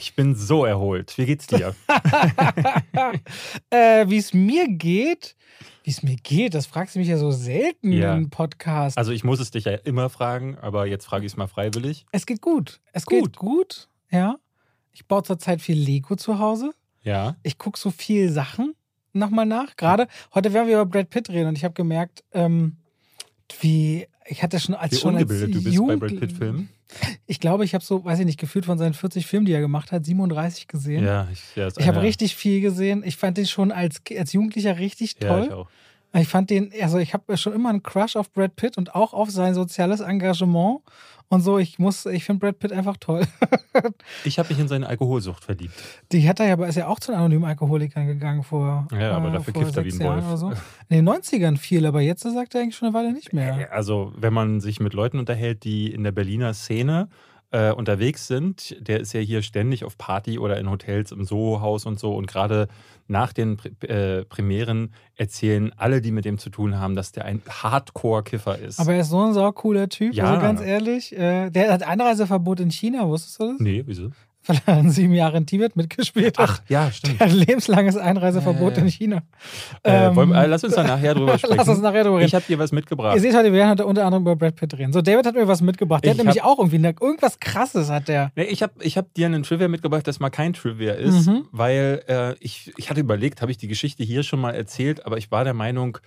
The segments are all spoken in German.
Ich bin so erholt. Wie geht's dir? äh, Wie es mir geht, wie es mir geht, das fragst du mich ja so selten Ja. im Podcast. Also ich muss es dich ja immer fragen, aber jetzt frage ich es mal freiwillig. es geht gut. Es Gut. geht gut, ja. Ich baue zurzeit viel Lego zu Hause. Ja. Ich gucke so viel Sachen nochmal nach. Gerade heute werden wir über Brad Pitt reden und ich habe gemerkt, ähm, wie ich hatte schon als Wie schon als ungebildet du bist bei Brad Jugend- Pitt-Filmen. Ich glaube, ich habe so, weiß ich nicht, gefühlt von seinen 40 Filmen, die er gemacht hat, 37 gesehen. Ja, ich, ja, Ich habe richtig viel gesehen. Ich fand den schon als, als Jugendlicher richtig Ja, toll. ich auch. Ich fand den, also ich habe schon immer einen Crush auf Brad Pitt und auch auf sein soziales Engagement und so. Ich muss, ich finde Brad Pitt einfach toll. Ich habe mich in seine Alkoholsucht verliebt. Die hat er ja, aber ist ja auch zu den anonymen Alkoholikern gegangen vor. Ja, aber dafür vor kifft er wie ein Wolf. So. In den 90ern viel, aber jetzt sagt er eigentlich schon eine Weile nicht mehr. Also, wenn man sich mit Leuten unterhält, die in der Berliner Szene äh, unterwegs sind, der ist ja hier ständig auf Party oder in Hotels im Soho-Haus und so. Und gerade nach den äh, Premieren erzählen alle, die mit dem zu tun haben, dass der ein Hardcore-Kiffer ist. Aber er ist so ein saucooler Typ, Ja. also ganz ehrlich. Äh, der hat Einreiseverbot in China, wusstest du das? nee, wieso? Weil er sieben Jahre in Tibet mitgespielt hat. Ach, ja, stimmt. Er hat ein lebenslanges Einreiseverbot ja. in China. Äh, Ähm, wollen, äh, lass uns da nachher drüber sprechen. Lass uns nachher drüber reden. Ich habe dir was mitgebracht. Ihr seht heute, wir werden heute unter anderem über Brad Pitt reden. So, David hat mir was mitgebracht. Der Ich hat nämlich auch irgendwie eine, irgendwas krasses hat der. Nee, ich habe ich hab dir einen Trivia mitgebracht, das mal kein Trivia ist, Mhm. weil äh, ich, ich hatte überlegt, habe ich die Geschichte hier schon mal erzählt, aber ich war der Meinung,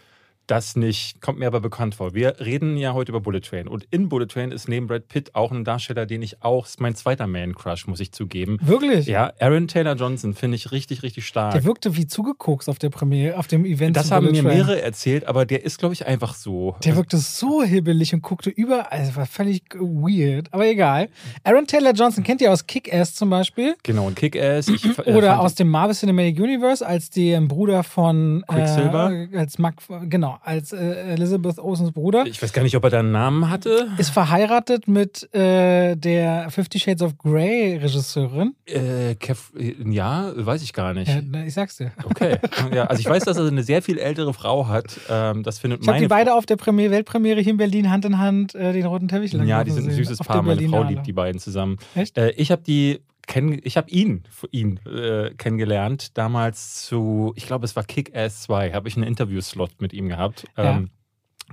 das nicht, kommt mir aber bekannt vor. Wir reden ja heute über Bullet Train und in Bullet Train ist neben Brad Pitt auch ein Darsteller, den ich auch, ist mein zweiter Man-Crush, muss ich zugeben. Wirklich? Ja, Aaron Taylor Johnson finde ich richtig, richtig stark. Der wirkte wie zugekokst auf der Premiere, auf dem Event. das haben Bullet mir Train. mehrere erzählt, aber der ist, glaube ich, einfach so. Der wirkte so hibbelig und guckte überall. Also war völlig weird. Aber egal. Aaron Taylor Johnson kennt ihr aus Kick-Ass zum Beispiel. Genau, und Kick-Ass. äh, Oder aus dem Marvel Cinematic Universe als den Bruder von Quicksilver? Äh, als Mac, genau, als äh, Elizabeth Olsens Bruder. Ich weiß gar nicht, ob er da einen Namen hatte. ist verheiratet mit äh, der Fifty Shades of Grey Regisseurin. Äh, Kev, äh, ja, weiß ich gar nicht. Na, ich sag's dir. Okay. Ja, also ich weiß, dass er eine sehr viel ältere Frau hat. Ähm, das findet Ich meine die beide Frau. auf der Premiere, Weltpremiere hier in Berlin Hand in Hand äh, den roten Teppich lang Ja, die sind ein süßes Paar. Meine Frau liebt die beiden zusammen. Echt? Äh, ich habe die kenn, ich habe ihn, ihn äh, kennengelernt damals zu, ich glaube, es war Kick-Ass 2, habe ich einen Interviewslot mit ihm gehabt. Ähm,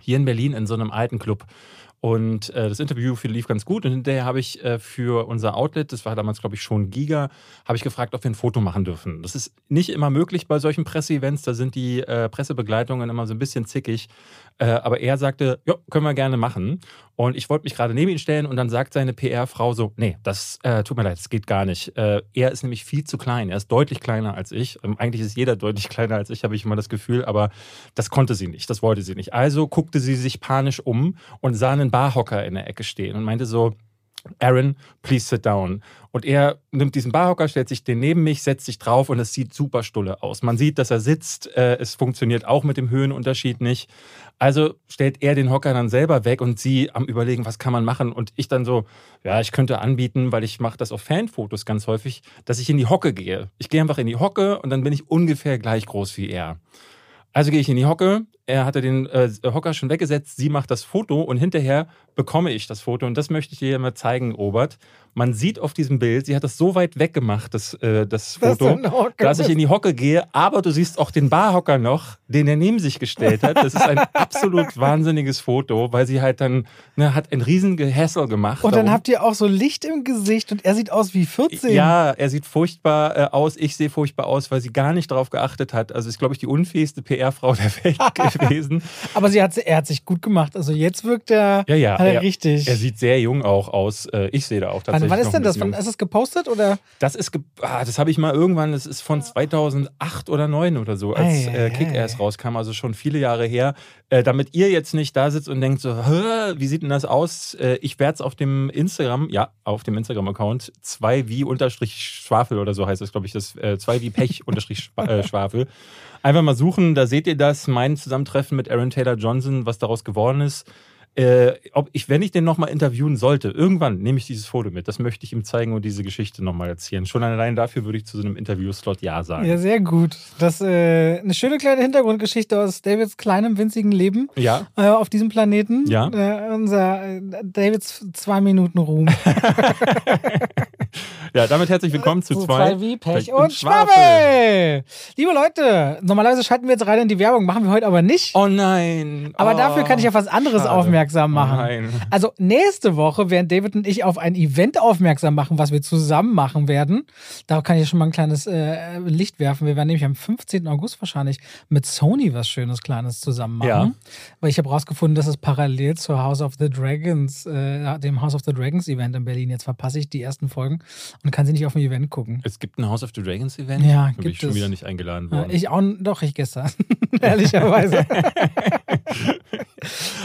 Hier in Berlin in so einem alten Club. Und äh, das Interview lief ganz gut. Und hinterher habe ich äh, für unser Outlet, das war damals, glaube ich, schon Giga, habe ich gefragt, ob wir ein Foto machen dürfen. Das ist nicht immer möglich bei solchen Presseevents. Da sind die äh, Pressebegleitungen immer so ein bisschen zickig. Äh, aber er sagte, ja, können wir gerne machen. Und ich wollte mich gerade neben ihn stellen und dann sagt seine PR-Frau so, nee, das äh, tut mir leid, das geht gar nicht. Äh, er ist nämlich viel zu klein. Er ist deutlich kleiner als ich. Ähm, eigentlich ist jeder deutlich kleiner als ich, habe ich immer das Gefühl. Aber das konnte sie nicht, das wollte sie nicht. Also guckte sie sich panisch um und sah einen Barhocker in der Ecke stehen und meinte so, Aaron, please sit down. Und er nimmt diesen Barhocker, stellt sich den neben mich, setzt sich drauf und es sieht super stulle aus. Man sieht, dass er sitzt. Äh, es funktioniert auch mit dem Höhenunterschied nicht. Also stellt er den Hocker dann selber weg und sie am überlegen, was kann man machen. Und ich dann so, ja, ich könnte anbieten, weil ich mache das auf Fanfotos ganz häufig, dass ich in die Hocke gehe. Ich gehe einfach in die Hocke und dann bin ich ungefähr gleich groß wie er. Also gehe ich in die Hocke, er hatte den äh, Hocker schon weggesetzt, sie macht das Foto und hinterher bekomme ich das Foto und das möchte ich dir mal zeigen, Robert. Man sieht auf diesem Bild, sie hat das so weit weggemacht, das, äh, das Foto, Hocke dass ich in die Hocke gehe, aber du siehst auch den Barhocker noch, den er neben sich gestellt hat. Das ist ein absolut wahnsinniges Foto, weil sie halt dann, ne, hat ein riesen Gehässel gemacht. Und dann darum. habt ihr auch so Licht im Gesicht und er sieht aus wie 14. Ja, er sieht furchtbar äh, aus. Ich sehe furchtbar aus, weil sie gar nicht darauf geachtet hat. Also ist, glaube ich, die unfähigste PR-Frau der Welt gewesen. Aber sie hat, er hat sich gut gemacht. Also jetzt wirkt er, Ja, ja. er, er, richtig. er sieht sehr jung auch aus. Äh, ich sehe da auch wann, tatsächlich. wann ist noch denn das? Wann, ist es gepostet oder? Das ist, ge ah, das habe ich mal irgendwann, das ist von 2008 oder 2009 oder so, als äh, Kick-Ass rauskam, also schon viele Jahre her. Äh, damit ihr jetzt nicht da sitzt und denkt so, wie sieht denn das aus? Äh, ich werde es auf dem Instagram, ja, auf dem Instagram-Account 2 wie unterstrich Schwafel oder so heißt es, glaube ich, das äh, 2 wie Pech unterstrich äh, Schwafel. Einfach mal suchen, da seht ihr das, mein Zusammentreffen mit Aaron Taylor Johnson, was daraus geworden ist. Äh, ob ich, wenn ich den nochmal interviewen sollte, irgendwann nehme ich dieses Foto mit. Das möchte ich ihm zeigen und diese Geschichte nochmal erzählen. Schon allein dafür würde ich zu so einem Interviewslot Ja sagen. Ja, sehr gut. Das äh, eine schöne kleine Hintergrundgeschichte aus Davids kleinem, winzigen Leben Ja. äh, auf diesem Planeten. Ja. Äh, unser äh, Davids zwei Minuten Ruhm. ja, damit herzlich willkommen zu, zu zwei, zwei wie Pech, und, Schwabbel. Liebe Leute, normalerweise schalten wir jetzt rein in die Werbung, machen wir heute aber nicht. Oh nein. Aber oh, dafür kann ich auf was anderes schade. aufmerksam machen. Oh nein. Also nächste Woche werden David und ich auf ein Event aufmerksam machen, was wir zusammen machen werden. Da kann ich schon mal ein kleines äh, Licht werfen. Wir werden nämlich am 15. August wahrscheinlich mit Sony was Schönes Kleines zusammen machen. Ja. Weil ich habe rausgefunden, dass es parallel zur House of the Dragons, äh, dem House of the Dragons Event in Berlin, jetzt verpasse ich die ersten Folgen und kann sie nicht auf dem Event gucken. Es gibt ein House of the Dragons Event? Ja, Da bin gibt ich schon es. wieder nicht eingeladen Ja, worden. ich auch, doch, ich gestern. Ehrlicherweise.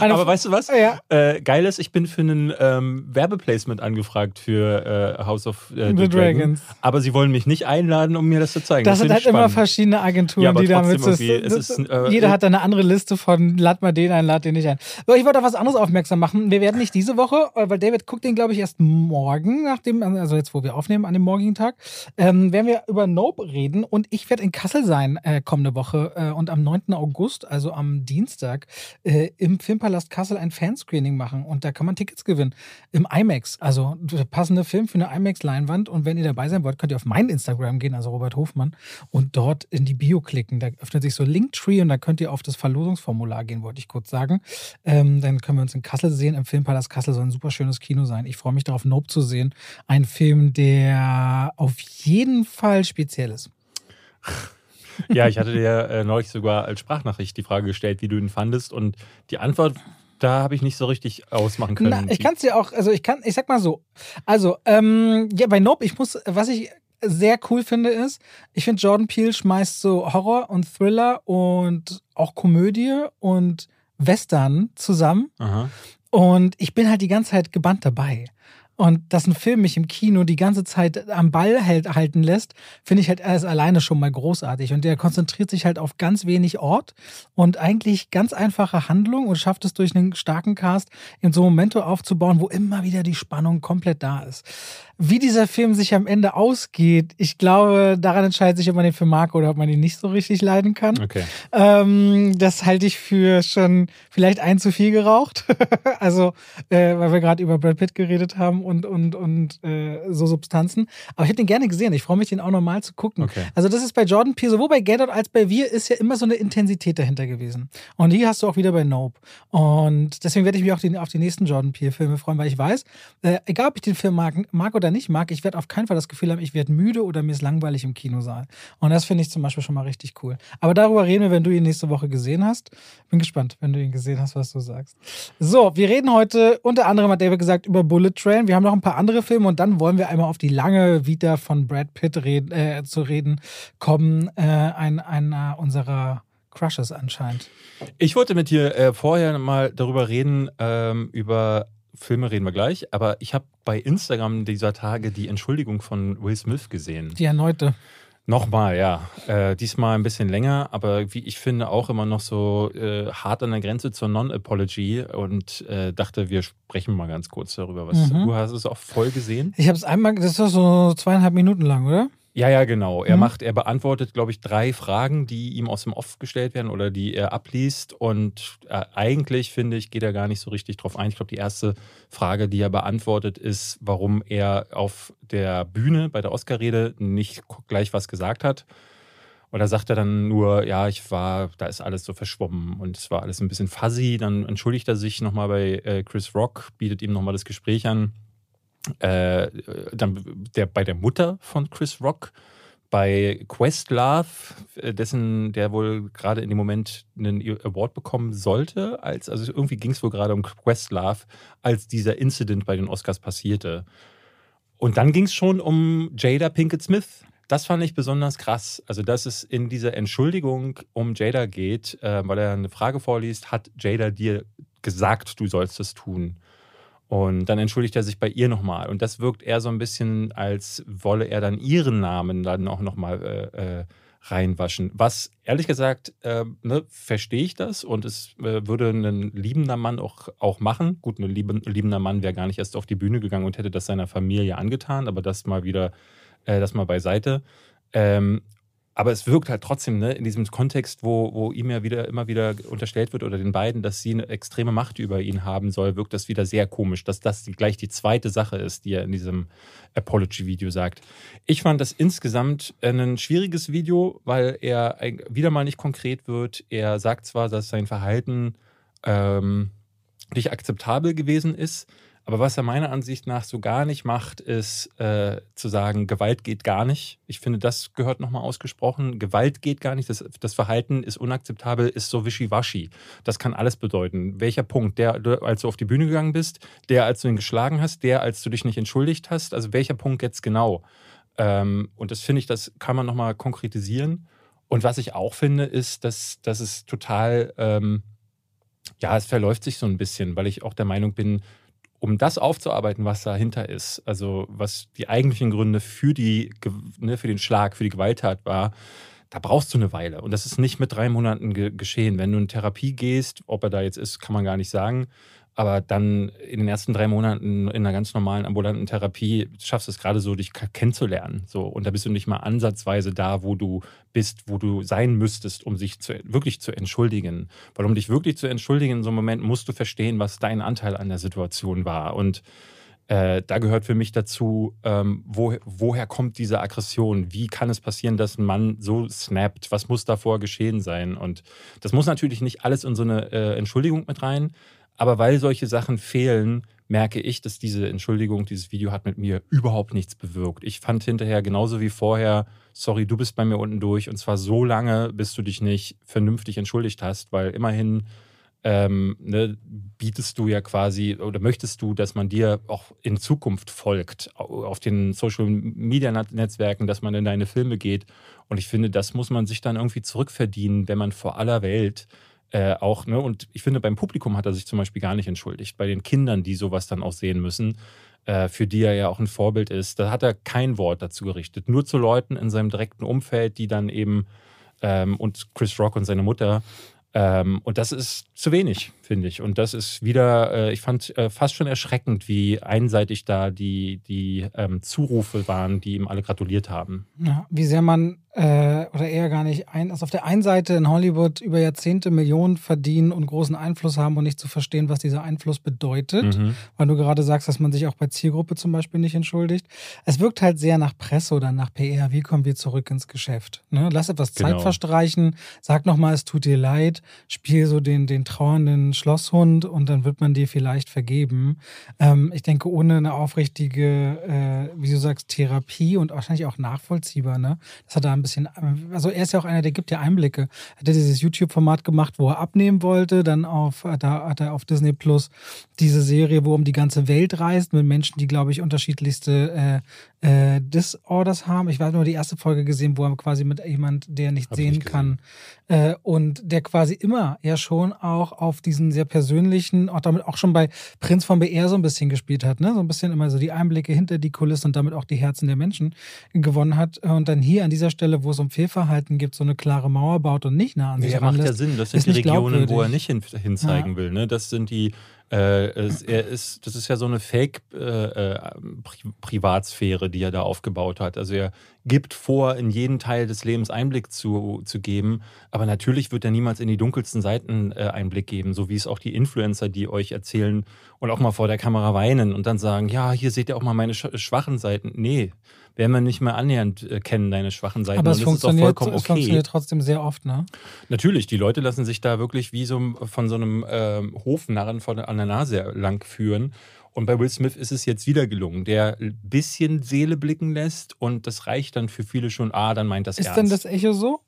Aber weißt du was? Ja. Äh, geil ist, ich bin für ein ähm, Werbeplacement angefragt für äh, House of äh, The Dragons. Aber sie wollen mich nicht einladen, um mir das zu zeigen. Das sind finde halt ich immer spannend. verschiedene Agenturen, Ja, die damit es ist, äh, Jeder hat da eine andere Liste von lad mal den ein, lad den nicht ein. So, ich wollte auf was anderes aufmerksam machen. Wir werden nicht diese Woche, äh, weil David guckt den, glaube ich, erst morgen, nachdem, also jetzt, wo wir aufnehmen, an dem morgigen Tag, ähm, werden wir über Nope reden und ich werde in Kassel sein äh, kommende Woche äh, und am 9. August, also am Dienstag, äh, im Filmpalast Kassel ein Fanscreening machen und da kann man Tickets gewinnen. Im IMAX, also der passende Film für eine IMAX-Leinwand und wenn ihr dabei sein wollt, könnt ihr auf mein Instagram gehen, also Robert Hofmann, und dort in die Bio klicken. Da öffnet sich so Linktree und da könnt ihr auf das Verlosungsformular gehen, wollte ich kurz sagen. Ähm, dann können wir uns in Kassel sehen. Im Filmpalast Kassel soll ein super schönes Kino sein. Ich freue mich darauf, Nope zu sehen. Ein Film, der auf jeden Fall speziell ist. Ja, ich hatte dir äh, neulich sogar als Sprachnachricht die Frage gestellt, wie du ihn fandest. Und die Antwort, da habe ich nicht so richtig ausmachen können. Na, ich kann es dir auch, also ich kann, ich sag mal so. Also, ähm, ja, bei Nope, ich muss, was ich sehr cool finde, ist, ich finde, Jordan Peele schmeißt so Horror und Thriller und auch Komödie und Western zusammen. Aha. Und ich bin halt die ganze Zeit gebannt dabei. Und dass ein Film mich im Kino die ganze Zeit am Ball hält, halten lässt, finde ich halt erst alleine schon mal großartig. Und der konzentriert sich halt auf ganz wenig Ort und eigentlich ganz einfache Handlung und schafft es durch einen starken Cast in so Momente aufzubauen, wo immer wieder die Spannung komplett da ist. Wie dieser Film sich am Ende ausgeht, ich glaube, daran entscheidet sich, ob man den Film mag oder ob man ihn nicht so richtig leiden kann. Okay. Ähm, das halte ich für schon vielleicht ein zu viel geraucht. also, äh, weil wir gerade über Brad Pitt geredet haben und, und, und äh, so Substanzen. Aber ich hätte den gerne gesehen. Ich freue mich, den auch nochmal zu gucken. Okay. Also, das ist bei Jordan Peele, sowohl bei Get Out als bei Wir, ist ja immer so eine Intensität dahinter gewesen. Und die hast du auch wieder bei Nope. Und deswegen werde ich mich auch die, auf die nächsten Jordan Peele-Filme freuen, weil ich weiß, äh, egal ob ich den Film mag, mag oder nicht mag, ich werde auf keinen Fall das Gefühl haben, ich werde müde oder mir ist langweilig im Kinosaal. Und das finde ich zum Beispiel schon mal richtig cool. Aber darüber reden wir, wenn du ihn nächste Woche gesehen hast. Bin gespannt, wenn du ihn gesehen hast, was du sagst. So, wir reden heute unter anderem, hat David gesagt, über Bullet Train. Wir haben noch ein paar andere Filme und dann wollen wir einmal auf die lange Vita von Brad Pitt reden, äh, zu reden kommen. Äh, ein, einer unserer Crushes anscheinend. Ich wollte mit dir äh, vorher mal darüber reden, ähm, über Filme reden wir gleich, aber ich habe bei Instagram dieser Tage die Entschuldigung von Will Smith gesehen. Die erneute. Nochmal, ja. Äh, diesmal ein bisschen länger, aber wie ich finde, auch immer noch so äh, hart an der Grenze zur Non-Apology und äh, dachte, wir sprechen mal ganz kurz darüber. Was, Mhm. Du hast es auch voll gesehen? Ich habe es einmal, das ist doch so zweieinhalb Minuten lang, oder? Ja, ja, genau. Er Mhm. macht, er beantwortet, glaube ich, drei Fragen, die ihm aus dem Off gestellt werden oder die er abliest. Und äh, eigentlich, finde ich, geht er gar nicht so richtig drauf ein. Ich glaube, die erste Frage, die er beantwortet, ist, warum er auf der Bühne bei der Oscar-Rede nicht gleich was gesagt hat. Und da sagt er dann nur, ja, ich war, da ist alles so verschwommen und es war alles ein bisschen fuzzy. Dann entschuldigt er sich nochmal bei äh, Chris Rock, bietet ihm nochmal das Gespräch an. Äh, dann der, bei der Mutter von Chris Rock, bei Questlove, äh, dessen, der wohl gerade in dem Moment einen Award bekommen sollte, als, also irgendwie ging es wohl gerade um Questlove, als dieser Incident bei den Oscars passierte. Und dann ging es schon um Jada Pinkett Smith. Das fand ich besonders krass. Also, dass es in dieser Entschuldigung um Jada geht, äh, weil er eine Frage vorliest, hat Jada dir gesagt, du sollst es tun. Und dann entschuldigt er sich bei ihr nochmal. Und das wirkt eher so ein bisschen, als wolle er dann ihren Namen dann auch nochmal äh, äh, reinwaschen. Was ehrlich gesagt, äh, ne, verstehe ich das und es äh, würde ein liebender Mann auch, auch machen. Gut, ein lieben, liebender Mann wäre gar nicht erst auf die Bühne gegangen und hätte das seiner Familie angetan, aber das mal wieder, äh, das mal beiseite. Ähm, aber es wirkt halt trotzdem ne, in diesem Kontext, wo, wo ihm ja wieder immer wieder unterstellt wird oder den beiden, dass sie eine extreme Macht über ihn haben soll, wirkt das wieder sehr komisch, dass das gleich die zweite Sache ist, die er in diesem Apology-Video sagt. Ich fand das insgesamt ein schwieriges Video, weil er wieder mal nicht konkret wird. Er sagt zwar, dass sein Verhalten ähm, nicht akzeptabel gewesen ist, aber was er meiner Ansicht nach so gar nicht macht, ist äh, zu sagen, Gewalt geht gar nicht. Ich finde, das gehört nochmal ausgesprochen. Gewalt geht gar nicht. Das, das Verhalten ist unakzeptabel, ist so wischiwaschi. Das kann alles bedeuten. Welcher Punkt? Der, als du auf die Bühne gegangen bist, der, als du ihn geschlagen hast, der, als du dich nicht entschuldigt hast. Also welcher Punkt jetzt genau? Ähm, und das finde ich, das kann man nochmal konkretisieren. Und was ich auch finde, ist, dass, dass es total, ähm, ja, es verläuft sich so ein bisschen, weil ich auch der Meinung bin, um das aufzuarbeiten, was dahinter ist, also was die eigentlichen Gründe für, die, ne, für den Schlag, für die Gewalttat war, da brauchst du eine Weile. Und das ist nicht mit drei Monaten ge geschehen. Wenn du in Therapie gehst, ob er da jetzt ist, kann man gar nicht sagen aber dann in den ersten drei Monaten in einer ganz normalen ambulanten Therapie schaffst du es gerade so, dich kennenzulernen. So. Und da bist du nicht mal ansatzweise da, wo du bist, wo du sein müsstest, um sich zu, wirklich zu entschuldigen. Weil um dich wirklich zu entschuldigen in so einem Moment musst du verstehen, was dein Anteil an der Situation war. Und äh, da gehört für mich dazu, ähm, wo, woher kommt diese Aggression? Wie kann es passieren, dass ein Mann so snappt? Was muss davor geschehen sein? Und das muss natürlich nicht alles in so eine äh, Entschuldigung mit rein, aber weil solche Sachen fehlen, merke ich, dass diese Entschuldigung, dieses Video hat mit mir überhaupt nichts bewirkt. Ich fand hinterher genauso wie vorher, sorry, du bist bei mir unten durch und zwar so lange, bis du dich nicht vernünftig entschuldigt hast, weil immerhin ähm, ne, bietest du ja quasi oder möchtest du, dass man dir auch in Zukunft folgt auf den Social Media Netzwerken, dass man in deine Filme geht. Und ich finde, das muss man sich dann irgendwie zurückverdienen, wenn man vor aller Welt äh, auch, ne, und ich finde, beim Publikum hat er sich zum Beispiel gar nicht entschuldigt. Bei den Kindern, die sowas dann auch sehen müssen, äh, für die er ja auch ein Vorbild ist, da hat er kein Wort dazu gerichtet. Nur zu Leuten in seinem direkten Umfeld, die dann eben ähm, und Chris Rock und seine Mutter ähm, und das ist zu wenig, finde ich. Und das ist wieder, äh, ich fand äh, fast schon erschreckend, wie einseitig da die, die ähm, Zurufe waren, die ihm alle gratuliert haben. Ja, wie sehr man äh, oder eher gar nicht ein, also auf der einen Seite in Hollywood über Jahrzehnte Millionen verdienen und großen Einfluss haben und nicht zu verstehen, was dieser Einfluss bedeutet, mhm. weil du gerade sagst, dass man sich auch bei Zielgruppe zum Beispiel nicht entschuldigt. Es wirkt halt sehr nach Presse oder nach PR. Wie kommen wir zurück ins Geschäft? Ne? Lass etwas Zeit genau. verstreichen, sag nochmal, es tut dir leid, spiel so den, den trauernden Schlosshund und dann wird man dir vielleicht vergeben. Ähm, ich denke, ohne eine aufrichtige, äh, wie du sagst, Therapie und wahrscheinlich auch nachvollziehbar, ne? Das hat da ein bisschen, also er ist ja auch einer, der gibt ja Einblicke. Er hat dieses YouTube-Format gemacht, wo er abnehmen wollte, dann auf, da hat er auf Disney Plus diese Serie, wo er um die ganze Welt reist, mit Menschen, die, glaube ich, unterschiedlichste äh, äh, Disorders haben. Ich habe nur die erste Folge gesehen, wo er quasi mit jemand, der nicht Hab sehen nicht kann, äh, und der quasi immer ja schon auch auf diesen sehr persönlichen, auch damit auch schon bei Prinz von BR so ein bisschen gespielt hat, ne? So ein bisschen immer so die Einblicke hinter die Kulissen und damit auch die Herzen der Menschen gewonnen hat. Und dann hier an dieser Stelle, wo es um Fehlverhalten gibt, so eine klare Mauer baut und nicht nah an sich ja, macht ja Sinn. Das sind die Regionen, wo er nicht hin, hinzeigen ja. will. Ne? Das sind die äh, es, er ist, das ist ja so eine Fake-Privatsphäre, äh, äh, die er da aufgebaut hat. Also er gibt vor, in jeden Teil des Lebens Einblick zu, zu geben, aber natürlich wird er niemals in die dunkelsten Seiten äh, Einblick geben, so wie es auch die Influencer, die euch erzählen und auch mal vor der Kamera weinen und dann sagen, ja, hier seht ihr auch mal meine schwachen Seiten. Nee, werden wir nicht mehr annähernd äh, kennen, deine schwachen Seiten. Aber es, funktioniert, okay. es funktioniert trotzdem sehr oft, ne? Natürlich, die Leute lassen sich da wirklich wie so von so einem äh, Hofnarren von, an der Nase lang führen. Und bei Will Smith ist es jetzt wieder gelungen, der ein bisschen Seele blicken lässt und das reicht dann für viele schon, ah, dann meint das ist ernst. Ist denn das Echo so?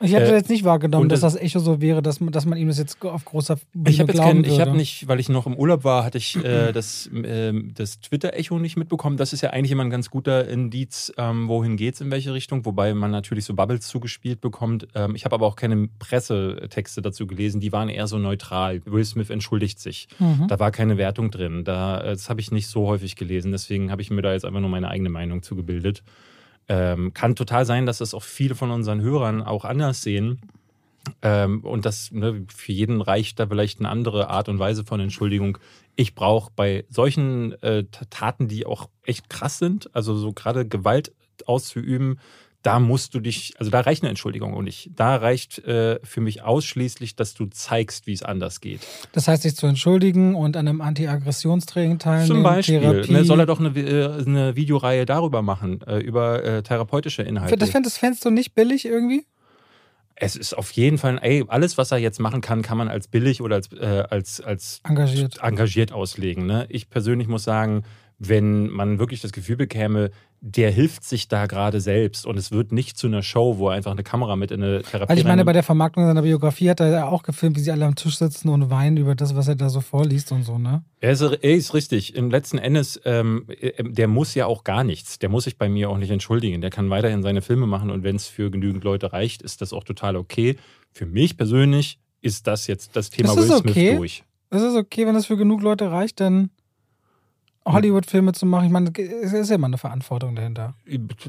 Ich habe äh, jetzt nicht wahrgenommen, dass das Echo so wäre, dass man, dass man ihm das jetzt auf großer Bühne Ich habe jetzt kein, ich habe nicht, weil ich noch im Urlaub war, hatte ich äh, das, äh, das Twitter-Echo nicht mitbekommen. Das ist ja eigentlich immer ein ganz guter Indiz, ähm, wohin es in welche Richtung, wobei man natürlich so Bubbles zugespielt bekommt. Ähm, ich habe aber auch keine Pressetexte dazu gelesen, die waren eher so neutral. Will Smith entschuldigt sich. Mhm. Da war keine Wertung drin. Da, äh, das habe ich nicht so häufig gelesen, deswegen habe ich mir da jetzt einfach nur meine eigene Meinung zugebildet. Ähm, kann total sein, dass das auch viele von unseren Hörern auch anders sehen. Ähm, und das ne, für jeden reicht da vielleicht eine andere Art und Weise von Entschuldigung. Ich brauche bei solchen äh, Taten, die auch echt krass sind, also so gerade Gewalt auszuüben, da musst du dich, also da reicht eine Entschuldigung und nicht. Da reicht äh, für mich ausschließlich, dass du zeigst, wie es anders geht. Das heißt, sich zu entschuldigen und an einem Anti-Aggressionstraining teilnehmen. Zum Beispiel. Ne, soll er doch eine, äh, eine Videoreihe darüber machen, äh, über äh, therapeutische Inhalte. Das fändest du nicht billig irgendwie? Es ist auf jeden Fall, ey, alles, was er jetzt machen kann, kann man als billig oder als, äh, als, als engagiert. engagiert auslegen. Ne? Ich persönlich muss sagen, wenn man wirklich das Gefühl bekäme, der hilft sich da gerade selbst und es wird nicht zu einer Show, wo er einfach eine Kamera mit in eine Therapie Weil ich meine, bei der Vermarktung seiner Biografie hat er ja auch gefilmt, wie sie alle am Tisch sitzen und weinen über das, was er da so vorliest und so, ne? Er ist, er ist richtig. Im letzten Endes, ähm, der muss ja auch gar nichts. Der muss sich bei mir auch nicht entschuldigen. Der kann weiterhin seine Filme machen und wenn es für genügend Leute reicht, ist das auch total okay. Für mich persönlich ist das jetzt das Thema Will Smith okay. durch. Ist es okay, wenn das für genug Leute reicht, dann Hollywood-Filme zu machen, ich meine, es ist ja immer eine Verantwortung dahinter.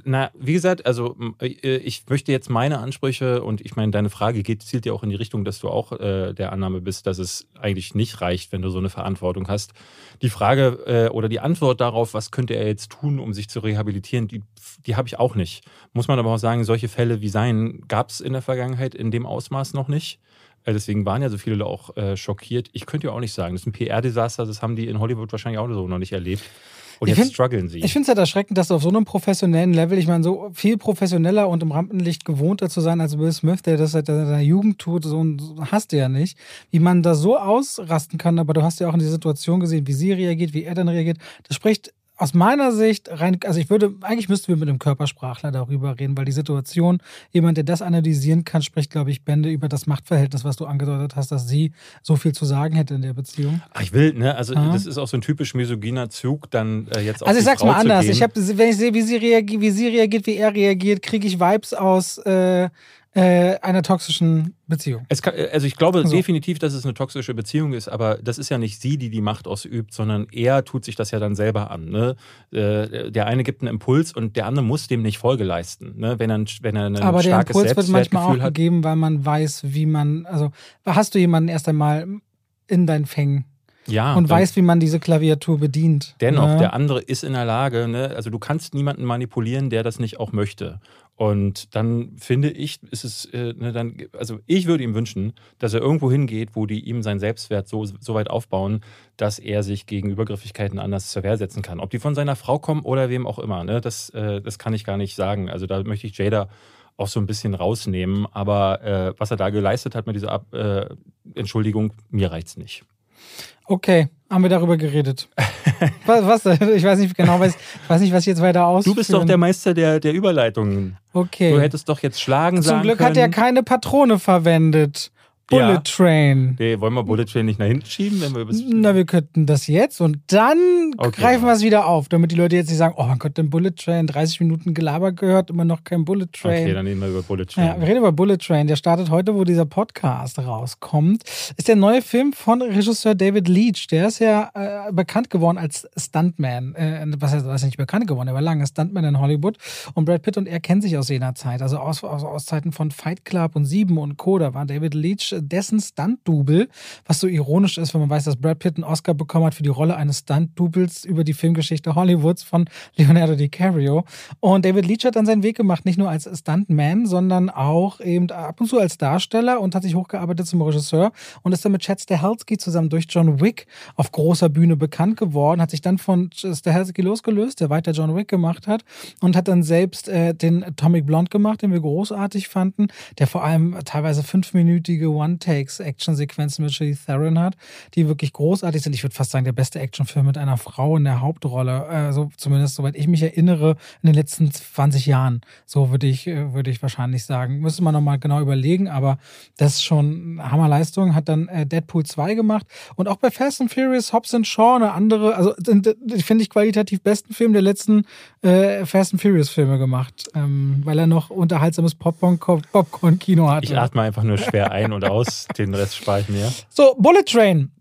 Na, wie gesagt, also äh, ich möchte jetzt meine Ansprüche und ich meine, deine Frage geht, zielt ja auch in die Richtung, dass du auch äh, der Annahme bist, dass es eigentlich nicht reicht, wenn du so eine Verantwortung hast. Die Frage äh, oder die Antwort darauf, was könnte er jetzt tun, um sich zu rehabilitieren, die, die habe ich auch nicht. Muss man aber auch sagen, solche Fälle wie sein gab es in der Vergangenheit in dem Ausmaß noch nicht. Äh, deswegen waren ja so viele auch äh, schockiert. Ich könnte ja auch nicht sagen, das ist ein PR-Desaster, das haben die in Hollywood wahrscheinlich auch so noch nicht erlebt. Und jetzt find, strugglen sie. Ich finde es halt erschreckend, dass du auf so einem professionellen Level, ich meine, so viel professioneller und im Rampenlicht gewohnter zu sein als Will Smith, der das seit seiner Jugend tut, so, so hast du ja nicht, wie man da so ausrasten kann, aber du hast ja auch in die Situation gesehen, wie sie reagiert, wie er dann reagiert. Das spricht aus meiner Sicht rein, also ich würde, eigentlich müssten wir mit einem Körpersprachler darüber reden, weil die Situation, jemand, der das analysieren kann, spricht, glaube ich, Bände über das Machtverhältnis, was du angedeutet hast, dass sie so viel zu sagen hätte in der Beziehung. Ach, ich will, ne, also ja. das ist auch so ein typisch misogyner Zug, dann äh, jetzt auch Also ich sag's Frau mal anders, ich habe, wenn ich sehe, wie sie reagiert, wie sie reagiert, wie er reagiert, kriege ich Vibes aus äh, äh, einer toxischen Beziehung. Kann, also ich glaube so. definitiv, dass es eine toxische Beziehung ist, aber das ist ja nicht sie, die die Macht ausübt, sondern er tut sich das ja dann selber an. Ne? Äh, der eine gibt einen Impuls und der andere muss dem nicht Folge leisten, ne? wenn er, wenn er ein aber starkes der Impuls wird manchmal auch hat. gegeben, weil man weiß, wie man, also hast du jemanden erst einmal in deinen Fängen ja, und weiß, wie man diese Klaviatur bedient. Dennoch, ne? der andere ist in der Lage, ne? also du kannst niemanden manipulieren, der das nicht auch möchte. Und dann finde ich, ist es, äh, ne, dann, also ich würde ihm wünschen, dass er irgendwo hingeht, wo die ihm seinen Selbstwert so, so weit aufbauen, dass er sich gegen Übergriffigkeiten anders zur Wehr setzen kann. Ob die von seiner Frau kommen oder wem auch immer, ne, das, äh, das kann ich gar nicht sagen. Also da möchte ich Jada auch so ein bisschen rausnehmen. Aber äh, was er da geleistet hat mit dieser Ab äh, Entschuldigung, mir reicht's nicht. Okay, haben wir darüber geredet. was, was? Ich weiß nicht genau, ich weiß nicht, was ich jetzt weiter aus. Du bist doch der Meister der, der Überleitungen. Okay. Du hättest doch jetzt schlagen Zum Glück können. hat er keine Patrone verwendet. Bullet ja. Train. Nee, wollen wir Bullet Train nicht nach hinten schieben, wenn wir über Na, wir könnten das jetzt und dann okay. greifen wir es wieder auf, damit die Leute jetzt nicht sagen, oh mein Gott, den Bullet Train, 30 Minuten Gelaber gehört, immer noch kein Bullet Train. Okay, dann reden wir über Bullet Train. Ja, wir reden über Bullet Train. Der startet heute, wo dieser Podcast rauskommt. Ist der neue Film von Regisseur David Leach. Der ist ja äh, bekannt geworden als Stuntman. Äh, was heißt, was ist nicht bekannt geworden? Er war lange Stuntman in Hollywood und Brad Pitt und er kennen sich aus jener Zeit. Also aus, aus, aus Zeiten von Fight Club und Sieben und Co. Da war David Leach dessen Stunt-Double, was so ironisch ist, wenn man weiß, dass Brad Pitt einen Oscar bekommen hat für die Rolle eines Stunt-Doubles über die Filmgeschichte Hollywoods von Leonardo DiCaprio. Und David Leach hat dann seinen Weg gemacht, nicht nur als Stuntman, sondern auch eben ab und zu als Darsteller und hat sich hochgearbeitet zum Regisseur und ist dann mit Chad Stahelski zusammen durch John Wick auf großer Bühne bekannt geworden, hat sich dann von Stahelski losgelöst, der weiter John Wick gemacht hat und hat dann selbst äh, den Atomic Blonde gemacht, den wir großartig fanden, der vor allem teilweise fünfminütige One-Take Actionsequenzen mit Charlize Theron hat, die wirklich großartig sind. Ich würde fast sagen, der beste Actionfilm mit einer Frau in der Hauptrolle. Also zumindest soweit ich mich erinnere, in den letzten 20 Jahren. So würde ich, äh, würde ich wahrscheinlich sagen. Müsste man nochmal genau überlegen, aber das ist schon Hammerleistung. Hat dann äh, Deadpool 2 gemacht und auch bei Fast and Furious Hobbs and Shaw eine andere, also finde ich qualitativ besten Film der letzten äh, Fast and Furious Filme gemacht, ähm, weil er noch unterhaltsames Popcorn-Kino hat. Ich atme einfach nur schwer ein und aus. Den Rest spare ich mir. So, Bullet Train.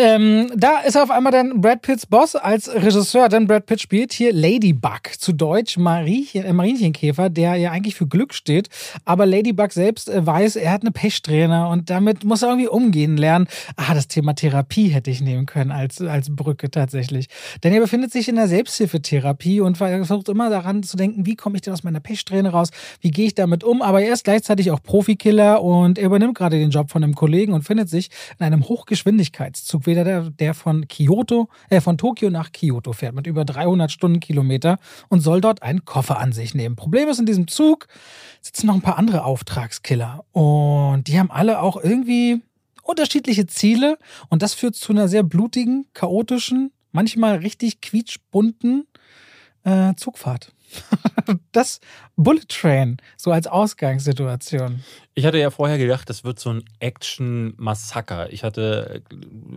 Ähm, da ist auf einmal dann Brad Pitts Boss als Regisseur, denn Brad Pitt spielt hier Ladybug, zu Deutsch Mariechen, äh, Marienchenkäfer, der ja eigentlich für Glück steht. Aber Ladybug selbst äh, weiß, er hat eine Pechsträhne und damit muss er irgendwie umgehen lernen. Ah, das Thema Therapie hätte ich nehmen können als, als Brücke tatsächlich. Denn er befindet sich in der Selbsthilfetherapie und versucht immer daran zu denken, wie komme ich denn aus meiner Pechsträhne raus, wie gehe ich damit um. Aber er ist gleichzeitig auch Profikiller und er übernimmt gerade den Job von einem Kollegen und findet sich in einem Hochgeschwindigkeitszug wieder der, der von Kyoto, äh, von Tokio nach Kyoto fährt mit über 300 Stundenkilometer und soll dort einen Koffer an sich nehmen. Problem ist, in diesem Zug sitzen noch ein paar andere Auftragskiller und die haben alle auch irgendwie unterschiedliche Ziele und das führt zu einer sehr blutigen, chaotischen, manchmal richtig quietschbunten äh, Zugfahrt. das Bullet Train, so als Ausgangssituation. Ich hatte ja vorher gedacht, das wird so ein Action-Massaker. Ich hatte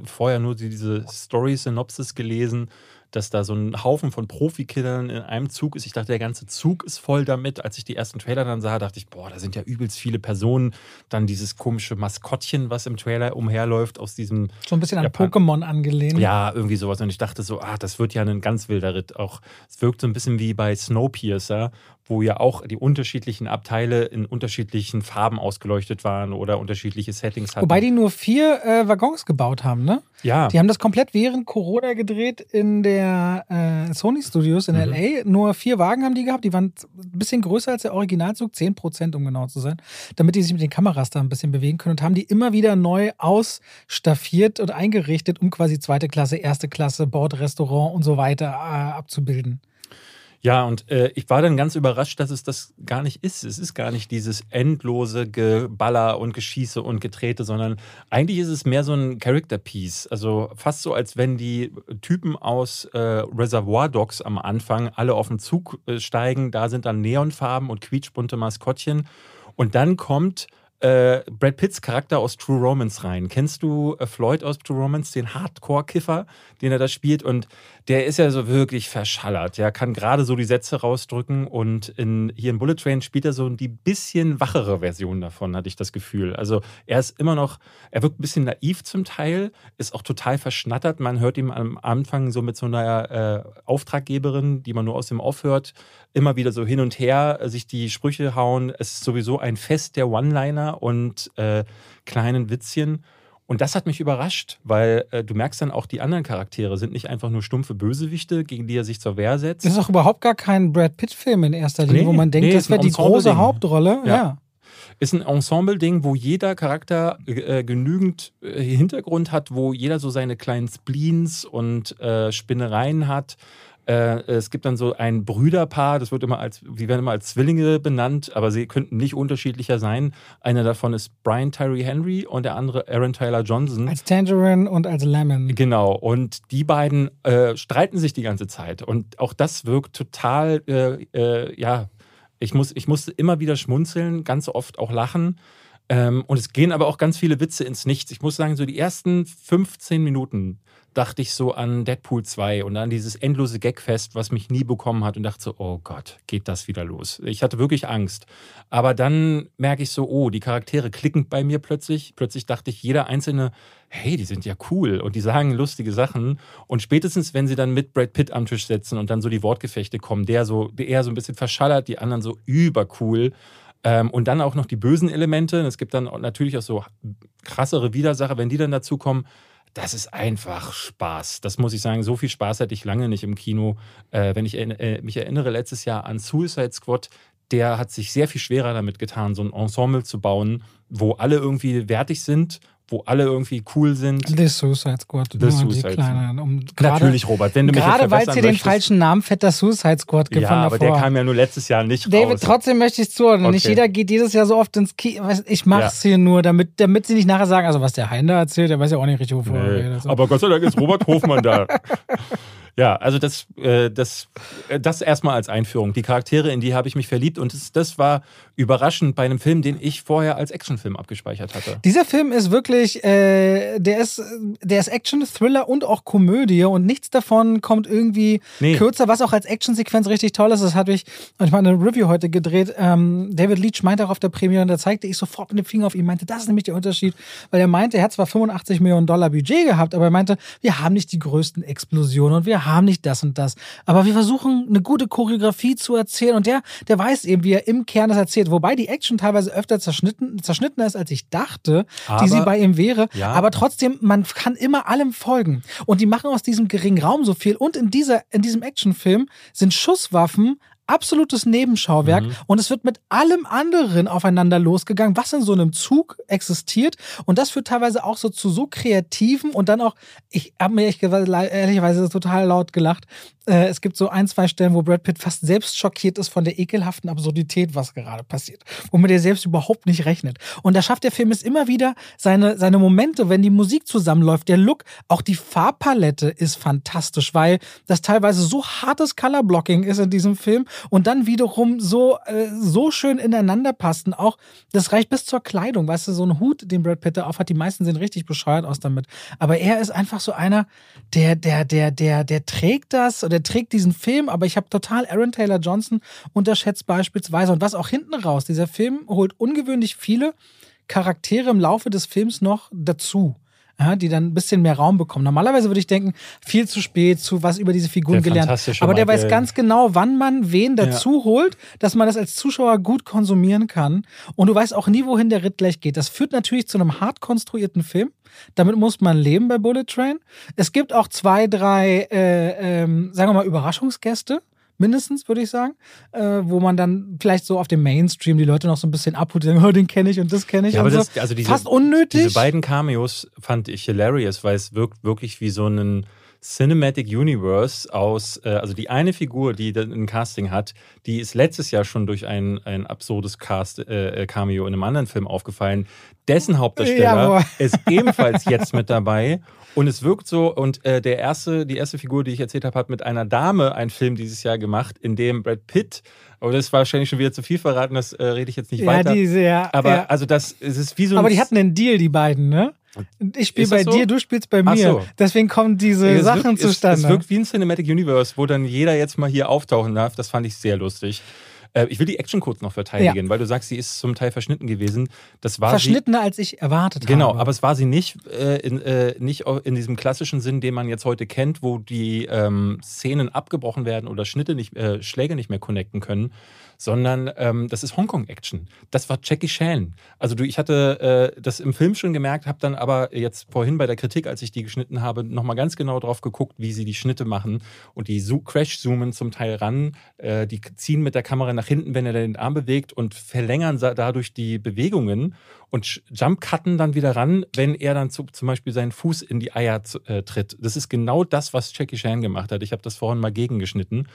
vorher nur diese Story-Synopsis gelesen dass da so ein Haufen von Profikillern in einem Zug ist. Ich dachte, der ganze Zug ist voll damit. Als ich die ersten Trailer dann sah, dachte ich, boah, da sind ja übelst viele Personen. Dann dieses komische Maskottchen, was im Trailer umherläuft, aus diesem. So ein bisschen an Japan Pokémon angelehnt. Ja, irgendwie sowas. Und ich dachte so, ah, das wird ja ein ganz wilder Ritt. Auch es wirkt so ein bisschen wie bei Snowpiercer, wo ja auch die unterschiedlichen Abteile in unterschiedlichen Farben ausgeleuchtet waren oder unterschiedliche Settings hatten. Wobei die nur vier äh, Waggons gebaut haben, ne? Ja. Die haben das komplett während Corona gedreht in der äh, Sony Studios in mhm. LA. Nur vier Wagen haben die gehabt. Die waren ein bisschen größer als der Originalzug, 10 Prozent, um genau zu sein, damit die sich mit den Kameras da ein bisschen bewegen können und haben die immer wieder neu ausstaffiert und eingerichtet, um quasi zweite Klasse, erste Klasse, Bordrestaurant und so weiter äh, abzubilden. Ja, und äh, ich war dann ganz überrascht, dass es das gar nicht ist. Es ist gar nicht dieses endlose Geballer und Geschieße und Getrete, sondern eigentlich ist es mehr so ein Character Piece. Also fast so, als wenn die Typen aus äh, Reservoir Dogs am Anfang alle auf den Zug äh, steigen. Da sind dann Neonfarben und quietschbunte Maskottchen. Und dann kommt äh, Brad Pitts Charakter aus True Romance rein. Kennst du äh, Floyd aus True Romance, den Hardcore-Kiffer, den er da spielt? Und der ist ja so wirklich verschallert. Der kann gerade so die Sätze rausdrücken und in, hier in Bullet Train spielt er so die bisschen wachere Version davon, hatte ich das Gefühl. Also er ist immer noch, er wirkt ein bisschen naiv zum Teil, ist auch total verschnattert. Man hört ihm am Anfang so mit so einer äh, Auftraggeberin, die man nur aus dem Off hört, immer wieder so hin und her sich die Sprüche hauen. Es ist sowieso ein Fest der One-Liner und äh, kleinen Witzchen. Und das hat mich überrascht, weil äh, du merkst dann auch, die anderen Charaktere sind nicht einfach nur stumpfe Bösewichte, gegen die er sich zur Wehr setzt. Das ist auch überhaupt gar kein Brad Pitt-Film in erster Linie, nee, wo man denkt, nee, das wäre die große Hauptrolle. Ja. ja. Ist ein Ensemble-Ding, wo jeder Charakter äh, genügend äh, Hintergrund hat, wo jeder so seine kleinen Spleens und äh, Spinnereien hat äh, es gibt dann so ein Brüderpaar, das wird immer als, die werden immer als Zwillinge benannt, aber sie könnten nicht unterschiedlicher sein. Einer davon ist Brian Tyree Henry und der andere Aaron Tyler Johnson. Als Tangerine und als Lemon. Genau. Und die beiden äh, streiten sich die ganze Zeit. Und auch das wirkt total, äh, äh ja, ich, muss, ich musste immer wieder schmunzeln, ganz oft auch lachen. Ähm, und es gehen aber auch ganz viele Witze ins Nichts. Ich muss sagen, so die ersten 15 Minuten dachte ich so an Deadpool 2 und an dieses endlose Gagfest, was mich nie bekommen hat und dachte so, oh Gott, geht das wieder los? Ich hatte wirklich Angst. Aber dann merke ich so, oh, die Charaktere klicken bei mir plötzlich. Plötzlich dachte ich, jeder einzelne, hey, die sind ja cool und die sagen lustige Sachen. Und spätestens, wenn sie dann mit Brad Pitt am Tisch sitzen und dann so die Wortgefechte kommen, der so, der eher so ein bisschen verschallert, die anderen so übercool. Ähm, und dann auch noch die bösen Elemente. Es gibt dann natürlich auch so krassere Widersacher, wenn die dann dazukommen das ist einfach Spaß. Das muss ich sagen. So viel Spaß hatte ich lange nicht im Kino. Äh, wenn ich äh, mich erinnere, letztes Jahr an Suicide Squad, der hat sich sehr viel schwerer damit getan, so ein Ensemble zu bauen, wo alle irgendwie wertig sind wo alle irgendwie cool sind. The Suicide Squad. The Suicide Squad. Um, Natürlich, Robert, wenn du mich Gerade weil sie den falschen Namen Fetter Suicide Squad gefunden Ja, aber davor. der kam ja nur letztes Jahr nicht David, raus. trotzdem möchte ich zuhören. Okay. Nicht jeder geht dieses Jahr so oft ins Kino. Ich mach's ja. hier nur, damit, damit sie nicht nachher sagen, also was der Hein da erzählt, der weiß ja auch nicht richtig, wovon nee. er redet. Aber Gott sei Dank ist Robert Hofmann da. Ja, also das, äh, das, äh, das erstmal als Einführung. Die Charaktere, in die habe ich mich verliebt und das, das war überraschend bei einem Film, den ich vorher als Actionfilm abgespeichert hatte. Dieser Film ist wirklich, äh, der ist, der ist Action, Thriller und auch Komödie und nichts davon kommt irgendwie nee. kürzer, was auch als Actionsequenz richtig toll ist. Das hatte ich, ich meine, eine Review heute gedreht. Ähm, David Leach meinte auch auf der Premiere und da zeigte ich sofort mit dem Finger auf ihn, meinte, das ist nämlich der Unterschied, weil er meinte, er hat zwar 85 Millionen Dollar Budget gehabt, aber er meinte, wir haben nicht die größten Explosionen und wir haben nicht das und das, aber wir versuchen eine gute Choreografie zu erzählen und der, der weiß eben, wie er im Kern das erzählt wobei die Action teilweise öfter zerschnitten, zerschnittener ist, als ich dachte, aber, die sie bei ihm wäre. Ja. Aber trotzdem, man kann immer allem folgen. Und die machen aus diesem geringen Raum so viel. Und in, dieser, in diesem Actionfilm sind Schusswaffen absolutes Nebenschauwerk mhm. und es wird mit allem anderen aufeinander losgegangen, was in so einem Zug existiert und das führt teilweise auch so zu so kreativen und dann auch, ich habe mir ehrlicherweise total laut gelacht, äh, es gibt so ein, zwei Stellen, wo Brad Pitt fast selbst schockiert ist von der ekelhaften Absurdität, was gerade passiert, womit er selbst überhaupt nicht rechnet. Und da schafft der Film es immer wieder, seine, seine Momente, wenn die Musik zusammenläuft, der Look, auch die Farbpalette ist fantastisch, weil das teilweise so hartes Colorblocking ist in diesem Film und dann wiederum so, äh, so schön ineinander passen. Auch, das reicht bis zur Kleidung, weißt du, so ein Hut, den Brad Pitt da aufhat, die meisten sehen richtig bescheuert aus damit. Aber er ist einfach so einer, der, der, der, der, der trägt das der trägt diesen Film, aber ich habe total Aaron Taylor Johnson unterschätzt beispielsweise. Und was auch hinten raus, dieser Film holt ungewöhnlich viele Charaktere im Laufe des Films noch dazu. Ja, die dann ein bisschen mehr Raum bekommen. Normalerweise würde ich denken, viel zu spät, zu was über diese Figuren der gelernt. Aber der weiß ganz genau, wann man wen dazu ja. holt, dass man das als Zuschauer gut konsumieren kann. Und du weißt auch nie, wohin der Ritt gleich geht. Das führt natürlich zu einem hart konstruierten Film. Damit muss man leben bei Bullet Train. Es gibt auch zwei, drei, äh, ähm, sagen wir mal, Überraschungsgäste mindestens, würde ich sagen, äh, wo man dann vielleicht so auf dem Mainstream die Leute noch so ein bisschen abholt, die sagen, oh, den kenne ich und das kenne ich. Ja, aber so. das, also diese, Fast unnötig. Diese beiden Cameos fand ich hilarious, weil es wirkt wirklich wie so ein Cinematic Universe aus, äh, also die eine Figur, die ein Casting hat, die ist letztes Jahr schon durch ein, ein absurdes Cast, äh, äh Cameo in einem anderen Film aufgefallen. Dessen Hauptdarsteller ja, ist ebenfalls jetzt mit dabei. Und es wirkt so, und äh, der erste, die erste Figur, die ich erzählt habe, hat mit einer Dame einen Film dieses Jahr gemacht, in dem Brad Pitt, aber das ist wahrscheinlich schon wieder zu viel verraten, das äh, rede ich jetzt nicht ja, weiter. Diese, ja, aber ja. also das es ist wie so Aber die hatten einen Deal, die beiden, ne? Ich spiele bei so? dir, du spielst bei mir. So. Deswegen kommen diese es Sachen wirkt, zustande. Es, es wirkt wie ein Cinematic Universe, wo dann jeder jetzt mal hier auftauchen darf. Das fand ich sehr lustig. Äh, ich will die Action kurz noch verteidigen, ja. weil du sagst, sie ist zum Teil verschnitten gewesen. Das war Verschnittener, sie, als ich erwartet genau, habe. Genau, aber es war sie nicht, äh, in, äh, nicht in diesem klassischen Sinn, den man jetzt heute kennt, wo die ähm, Szenen abgebrochen werden oder Schnitte nicht, äh, Schläge nicht mehr connecten können, sondern ähm, das ist Hongkong-Action. Das war Jackie Chan. Also du, ich hatte äh, das im Film schon gemerkt, habe dann aber jetzt vorhin bei der Kritik, als ich die geschnitten habe, nochmal ganz genau drauf geguckt, wie sie die Schnitte machen und die Crash-Zoomen zum Teil ran, äh, die ziehen mit der Kamera nach hinten, wenn er den Arm bewegt und verlängern dadurch die Bewegungen und Jump-Cutten dann wieder ran, wenn er dann zu, zum Beispiel seinen Fuß in die Eier äh, tritt. Das ist genau das, was Jackie Chan gemacht hat. Ich habe das vorhin mal gegengeschnitten.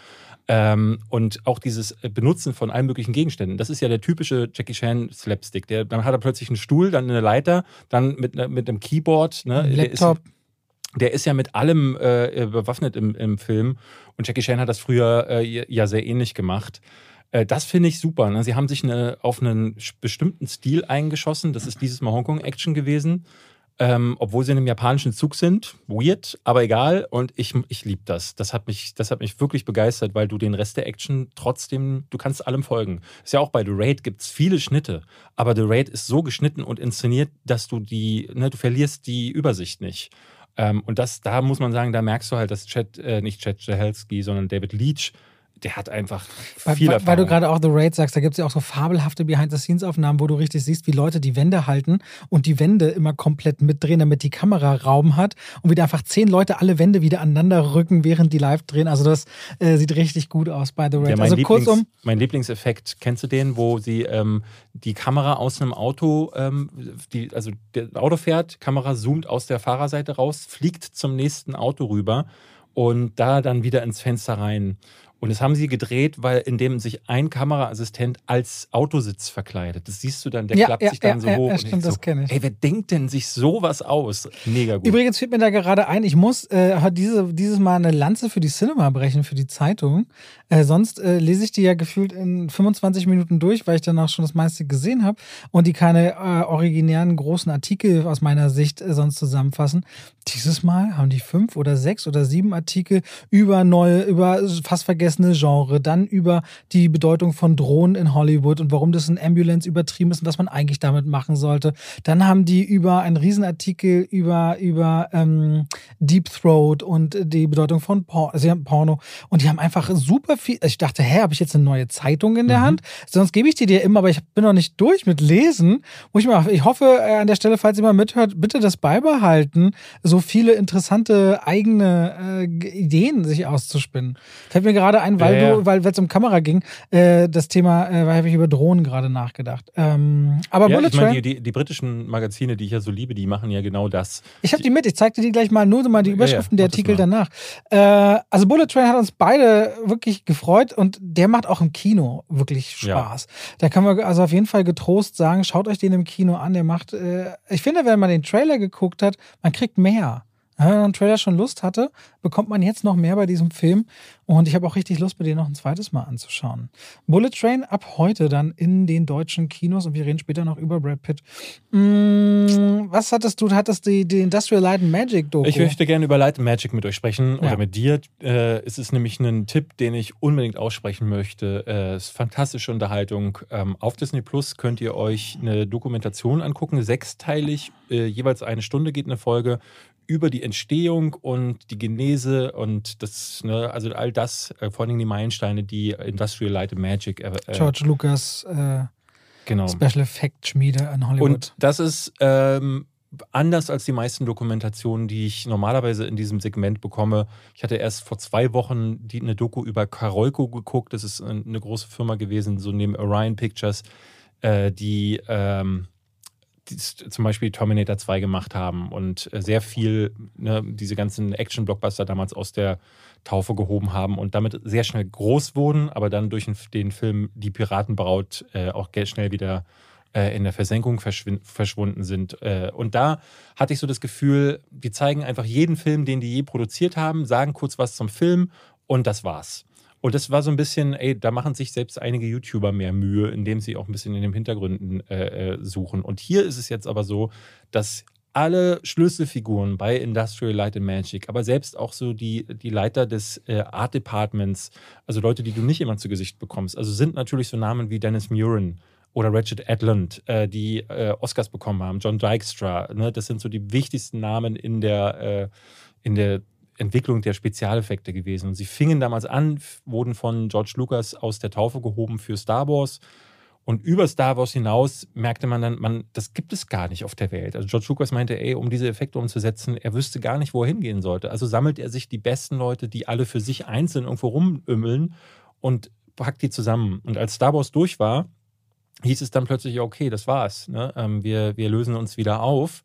Ähm, und auch dieses äh, Benutzen von allen möglichen Gegenständen. Das ist ja der typische Jackie Chan Slapstick. Der, dann hat er plötzlich einen Stuhl, dann eine Leiter, dann mit, äh, mit einem Keyboard. Ne? Ein Laptop. Der ist, der ist ja mit allem äh, bewaffnet im, im Film. Und Jackie Chan hat das früher äh, ja sehr ähnlich gemacht. Äh, das finde ich super. Ne? Sie haben sich eine, auf einen bestimmten Stil eingeschossen. Das ist dieses Mal Hongkong-Action gewesen ähm, obwohl sie in einem japanischen Zug sind. Weird, aber egal. Und ich, ich liebe das. Das hat, mich, das hat mich wirklich begeistert, weil du den Rest der Action trotzdem, du kannst allem folgen. Ist ja auch bei The Raid gibt es viele Schnitte, aber The Raid ist so geschnitten und inszeniert, dass du die, ne, du verlierst die Übersicht nicht. Ähm, und das, da muss man sagen, da merkst du halt, dass Chad, äh, nicht Chad Stahelski, sondern David Leach der hat einfach viel weil, weil du gerade auch The Raid sagst, da gibt es ja auch so fabelhafte Behind-the-Scenes-Aufnahmen, wo du richtig siehst, wie Leute die Wände halten und die Wände immer komplett mitdrehen, damit die Kamera Raum hat und wieder einfach zehn Leute alle Wände wieder aneinander rücken, während die live drehen. Also das äh, sieht richtig gut aus bei The Raid. Ja, mein also Lieblings, kurzum. Mein Lieblingseffekt, kennst du den, wo sie ähm, die Kamera aus einem Auto, ähm, die, also das Auto fährt, Kamera zoomt aus der Fahrerseite raus, fliegt zum nächsten Auto rüber und da dann wieder ins Fenster rein. Und das haben sie gedreht, weil indem sich ein Kameraassistent als Autositz verkleidet. Das siehst du dann, der Ja, klappt ja, sich dann ja, so hoch. ja, stimmt, so, das kenn ich. Ey, wer denkt denn sich sowas aus? Mega gut. Übrigens fällt mir da gerade ein, ich muss äh, diese, dieses Mal eine Lanze für die Cinema brechen, für die Zeitung. Äh, sonst äh, lese ich die ja gefühlt in 25 Minuten durch, weil ich danach schon das meiste gesehen habe und die keine äh, originären großen Artikel aus meiner Sicht äh, sonst zusammenfassen. Dieses Mal haben die fünf oder sechs oder sieben Artikel über neue, über fast vergessene Genre, dann über die Bedeutung von Drohnen in Hollywood und warum das in Ambulance übertrieben ist und was man eigentlich damit machen sollte. Dann haben die über einen Riesenartikel über, über ähm, Deep Throat und die Bedeutung von Por also Porno. Und die haben einfach super viel. Ich dachte, hä, habe ich jetzt eine neue Zeitung in der Mhm. Hand? Sonst gebe ich die dir immer, aber ich bin noch nicht durch mit Lesen. Muss ich, mal, ich hoffe äh, an der Stelle, falls jemand mithört, bitte das beibehalten, so viele interessante eigene äh, Ideen sich auszuspinnen. Fällt mir gerade ein, weil Ja, du, weil es um Kamera ging, äh, das Thema, äh, weil habe ich über Drohnen gerade nachgedacht. Ähm, aber ja, Bullet ich meine, Train, die, die, die britischen Magazine, die ich ja so liebe, die machen ja genau das. ich habe die mit, ich zeig dir die gleich mal, nur mal die Überschriften der Artikel danach. Äh, also Bullet Train hat uns beide wirklich gefreut und der macht auch im Kino wirklich. Spaß. Da kann man also auf jeden Fall getrost sagen, schaut euch den im Kino an, der macht, äh, ich finde, wenn man den Trailer geguckt hat, man kriegt mehr. Wenn man einen Trailer schon Lust hatte, bekommt man jetzt noch mehr bei diesem Film. Und ich habe auch richtig Lust, mir den noch ein zweites Mal anzuschauen. Bullet Train ab heute dann in den deutschen Kinos und wir reden später noch über Brad Pitt. Mm, was hattest du? Du hattest die, die Industrial Light and Magic Doku. Ich möchte gerne über Light and Magic mit euch sprechen Ja. oder mit dir. Äh, es ist nämlich ein Tipp, den ich unbedingt aussprechen möchte. Äh, es ist fantastische Unterhaltung. Ähm, auf Disney Plus könnt ihr euch eine Dokumentation angucken, sechsteilig, äh, jeweils eine Stunde geht eine Folge über die Entstehung und die Genese und das, ne, also all das, äh, vor allem die Meilensteine, die Industrial Light and Magic äh, äh, George Lucas äh, genau. Special Effect Schmiede in Hollywood. Und das ist ähm, anders als die meisten Dokumentationen, die ich normalerweise in diesem Segment bekomme. Ich hatte erst vor zwei Wochen die, eine Doku über Karolko geguckt. Das ist eine große Firma gewesen, so neben Orion Pictures, äh, die, ähm, die zum Beispiel Terminator 2 gemacht haben und äh, sehr viel ne, diese ganzen Action-Blockbuster damals aus der Taufe gehoben haben und damit sehr schnell groß wurden, aber dann durch den- Film Die Piratenbraut äh, auch schnell wieder äh, in der Versenkung verschwunden sind. Äh, und da hatte ich so das Gefühl, die zeigen einfach jeden Film, den die je produziert haben, sagen kurz was zum Film und das war's. Und das war so ein bisschen, ey, da machen sich selbst einige YouTuber mehr Mühe, indem sie auch ein bisschen in den Hintergründen äh, äh, suchen. Und hier ist es jetzt aber so, dass alle Schlüsselfiguren bei Industrial Light and Magic, aber selbst auch so die, die Leiter des äh, Art Departments, also Leute, die du nicht immer zu Gesicht bekommst, also sind natürlich so Namen wie Dennis Muren oder Richard Edlund, äh, die äh, Oscars bekommen haben, John Dykstra, ne? das sind so die wichtigsten Namen in der, äh, in der Entwicklung der Spezialeffekte gewesen. Und sie fingen damals an, wurden von George Lucas aus der Taufe gehoben für Star Wars. Und über Star Wars hinaus merkte man dann, man, das gibt es gar nicht auf der Welt. Also George Lucas meinte, ey, um diese Effekte umzusetzen, er wüsste gar nicht, wo er hingehen sollte. Also sammelt er sich die besten Leute, die alle für sich einzeln irgendwo rumümmeln und packt die zusammen. Und als Star Wars durch war, hieß es dann plötzlich, okay, das war's. Ne? Ähm, wir, wir lösen uns wieder auf.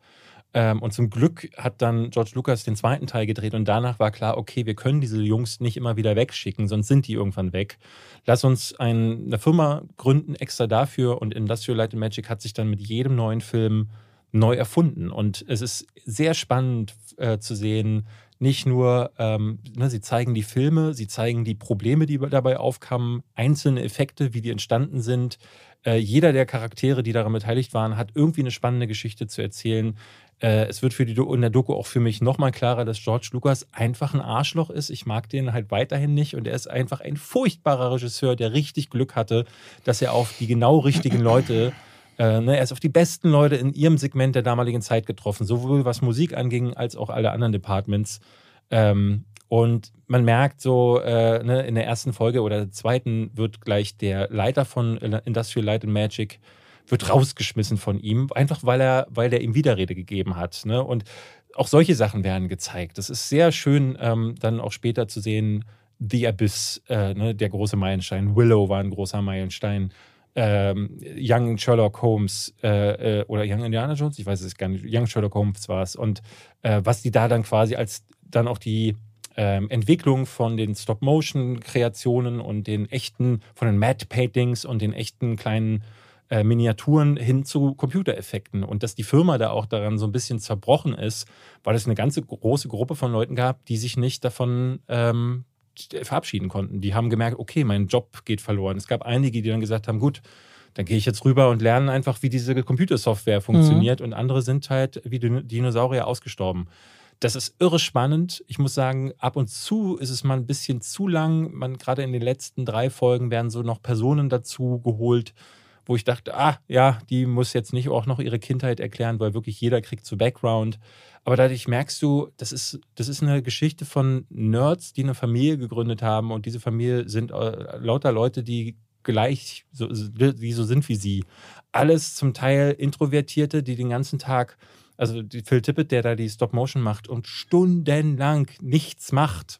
Ähm, und zum Glück hat dann George Lucas den zweiten Teil gedreht und danach war klar, okay, wir können diese Jungs nicht immer wieder wegschicken, sonst sind die irgendwann weg. Lass uns ein, eine Firma gründen extra dafür und Industrial Light and Magic hat sich dann mit jedem neuen Film neu erfunden. Und es ist sehr spannend äh, zu sehen, nicht nur, ähm, ne, sie zeigen die Filme, sie zeigen die Probleme, die dabei aufkamen, einzelne Effekte, wie die entstanden sind. Äh, jeder der Charaktere, die daran beteiligt waren, hat irgendwie eine spannende Geschichte zu erzählen. Äh, es wird für die Do in der Doku auch für mich nochmal klarer, dass George Lucas einfach ein Arschloch ist. Ich mag den halt weiterhin nicht und er ist einfach ein furchtbarer Regisseur, der richtig Glück hatte, dass er auf die genau richtigen Leute äh, ne, er ist auf die besten Leute in ihrem Segment der damaligen Zeit getroffen, sowohl was Musik anging, als auch alle anderen Departments. Ähm, und man merkt so, äh, ne, in der ersten Folge oder der zweiten wird gleich der Leiter von Industrial Light and Magic wird rausgeschmissen von ihm, einfach weil er, weil er ihm Widerrede gegeben hat. Ne? Und auch solche Sachen werden gezeigt. Das ist sehr schön, ähm, dann auch später zu sehen, The Abyss, äh, ne, der große Meilenstein. Willow war ein großer Meilenstein. Ähm, Young Sherlock Holmes äh, äh, oder Young Indiana Jones, ich weiß es gar nicht, Young Sherlock Holmes war es. Und äh, was die da dann quasi als dann auch die ähm, Entwicklung von den Stop-Motion-Kreationen und den echten, von den Matte-Paintings und den echten kleinen äh, Miniaturen hin zu Computereffekten. Und dass die Firma da auch daran so ein bisschen zerbrochen ist, weil es eine ganze große Gruppe von Leuten gab, die sich nicht davon ähm, verabschieden konnten. Die haben gemerkt, okay, mein Job geht verloren. Es gab einige, die dann gesagt haben, gut, dann gehe ich jetzt rüber und lerne einfach, wie diese Computersoftware funktioniert. Mhm. Und andere sind halt wie Dinosaurier ausgestorben. Das ist irre spannend. Ich muss sagen, ab und zu ist es mal ein bisschen zu lang. Man gerade in den letzten drei Folgen werden so noch Personen dazu geholt, wo ich dachte, ah, ja, die muss jetzt nicht auch noch ihre Kindheit erklären, weil wirklich jeder kriegt so Background. Aber dadurch merkst du, das ist, das ist eine Geschichte von Nerds, die eine Familie gegründet haben und diese Familie sind äh, lauter Leute, die gleich so, die so sind wie sie. Alles zum Teil Introvertierte, die den ganzen Tag, also Phil Tippett, der da die Stop Motion macht und stundenlang nichts macht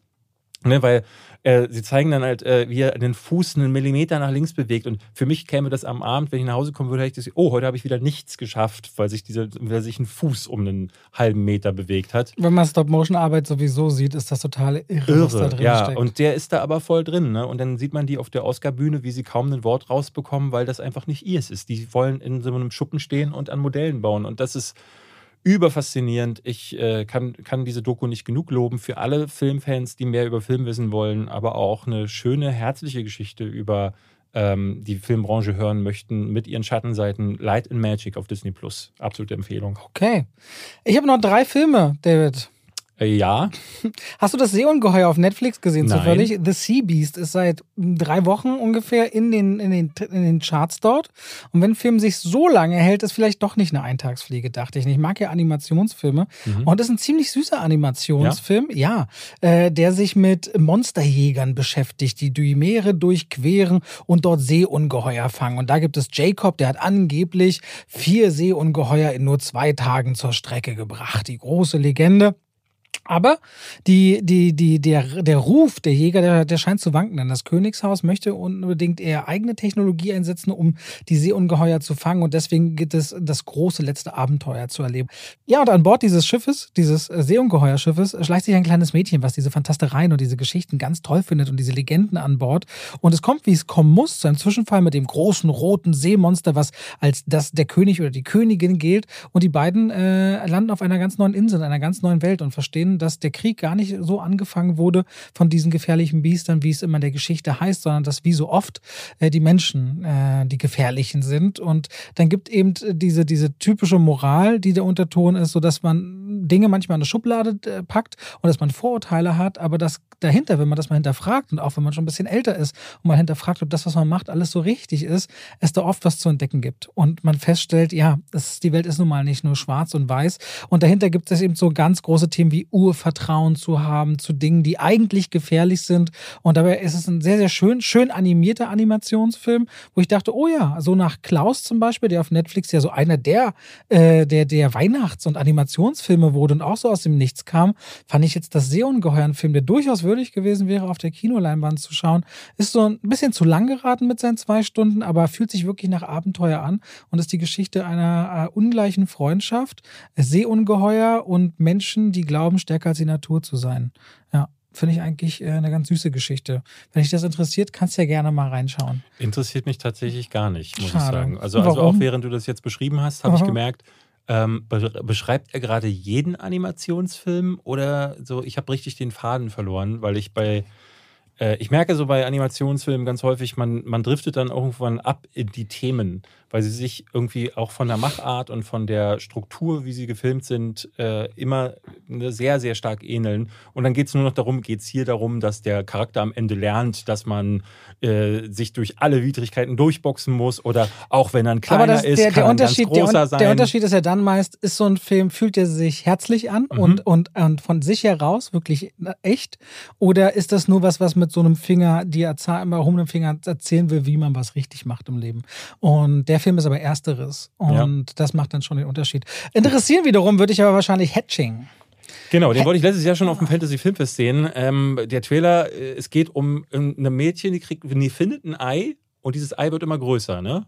Ne, weil äh, sie zeigen dann halt, äh, wie er den Fuß einen Millimeter nach links bewegt. Und für mich käme das am Abend, wenn ich nach Hause kommen würde, hätte ich das, oh, heute habe ich wieder nichts geschafft, weil sich, dieser, weil sich ein Fuß um einen halben Meter bewegt hat. Wenn man Stop-Motion-Arbeit sowieso sieht, ist das total irre, irre was da drin ja. steckt. Und der ist da aber voll drin. Ne? Und dann sieht man die auf der Oscar-Bühne, wie sie kaum ein Wort rausbekommen, weil das einfach nicht ihrs ist. Die wollen in so einem Schuppen stehen und an Modellen bauen. Und das ist überfaszinierend. Ich äh, kann, kann diese Doku nicht genug loben für alle Filmfans, die mehr über Film wissen wollen, aber auch eine schöne, herzliche Geschichte über ähm, die Filmbranche hören möchten mit ihren Schattenseiten. Light and Magic auf Disney Plus. Absolute Empfehlung. Okay. Ich habe noch drei Filme, David. Äh, ja. Hast du das Seeungeheuer auf Netflix gesehen Nein. zufällig? The Sea Beast ist seit drei Wochen ungefähr in den, in, den, in den Charts dort. Und wenn ein Film sich so lange hält, ist vielleicht doch nicht eine Eintagsfliege, dachte ich. Ich mag ja Animationsfilme. Mhm. Und das ist ein ziemlich süßer Animationsfilm, ja, ja äh, der sich mit Monsterjägern beschäftigt, die die Meere durchqueren und dort Seeungeheuer fangen. Und da gibt es Jacob, der hat angeblich vier Seeungeheuer in nur zwei Tagen zur Strecke gebracht. Die große Legende. Aber die, die, die, der, der Ruf der Jäger, der, der scheint zu wanken. Denn das Königshaus möchte unbedingt eher eigene Technologie einsetzen, um die Seeungeheuer zu fangen. Und deswegen gibt es das große letzte Abenteuer zu erleben. Ja, und an Bord dieses Schiffes, dieses Seeungeheuerschiffes, schleicht sich ein kleines Mädchen, was diese Fantastereien und diese Geschichten ganz toll findet und diese Legenden an Bord. Und es kommt, wie es kommen muss, zu einem Zwischenfall mit dem großen roten Seemonster, was als das der König oder die Königin gilt. Und die beiden äh, landen auf einer ganz neuen Insel, in einer ganz neuen Welt und verstehen, sehen, dass der Krieg gar nicht so angefangen wurde von diesen gefährlichen Biestern, wie es immer in der Geschichte heißt, sondern dass wie so oft äh, die Menschen äh, die gefährlichen sind. Und dann gibt eben diese, diese typische Moral, die der Unterton ist, so dass man Dinge manchmal in eine Schublade äh, packt und dass man Vorurteile hat, aber dass dahinter, wenn man das mal hinterfragt und auch wenn man schon ein bisschen älter ist und mal hinterfragt, ob das, was man macht, alles so richtig ist, es da oft was zu entdecken gibt. Und man feststellt, ja, das, die Welt ist nun mal nicht nur schwarz und weiß. Und dahinter gibt es eben so ganz große Themen wie Urvertrauen zu haben zu Dingen, die eigentlich gefährlich sind. Und dabei ist es ein sehr, sehr schön, schön animierter Animationsfilm, wo ich dachte, oh ja, so nach Klaus zum Beispiel, der auf Netflix ja so einer der, äh, der, der Weihnachts- und Animationsfilme wurde und auch so aus dem Nichts kam, fand ich jetzt das Seeungeheuer-Film, der durchaus würdig gewesen wäre, auf der Kinoleinwand zu schauen. Ist so ein bisschen zu lang geraten mit seinen zwei Stunden, aber fühlt sich wirklich nach Abenteuer an und ist die Geschichte einer äh, ungleichen Freundschaft, Seeungeheuer und Menschen, die glauben, stärker als die Natur zu sein. Ja. Finde ich eigentlich äh, eine ganz süße Geschichte. Wenn dich das interessiert, kannst du ja gerne mal reinschauen. Interessiert mich tatsächlich gar nicht, muss Schade. ich sagen. Also, also auch während du das jetzt beschrieben hast, habe ich gemerkt, ähm, beschreibt er gerade jeden Animationsfilm oder so? Ich habe richtig den Faden verloren, weil ich bei äh, ich merke so bei Animationsfilmen ganz häufig, man, man driftet dann irgendwann ab in die Themen, weil sie sich irgendwie auch von der Machart und von der Struktur, wie sie gefilmt sind, äh, immer ne, sehr, sehr stark ähneln. Und dann geht es nur noch darum, geht es hier darum, dass der Charakter am Ende lernt, dass man äh, sich durch alle Widrigkeiten durchboxen muss oder auch wenn er ein kleiner das, ist, der, kann der Unterschied, großer der, sein. Der Unterschied ist ja dann meist, ist so ein Film, fühlt er sich herzlich an mhm. und, und, und von sich heraus wirklich echt oder ist das nur was, was mit so einem Finger, die immer erhobenen Finger erzählen will, wie man was richtig macht im Leben. Und der Film ist aber ersteres. Und ja. das macht dann schon den Unterschied. Interessieren wiederum würde ich aber wahrscheinlich Hatching. Genau, den wollte ich letztes Jahr schon auf dem Fantasy Filmfest sehen. Ähm, der Trailer, äh, es geht um eine Mädchen, die kriegt, die findet ein Ei und dieses Ei wird immer größer, ne?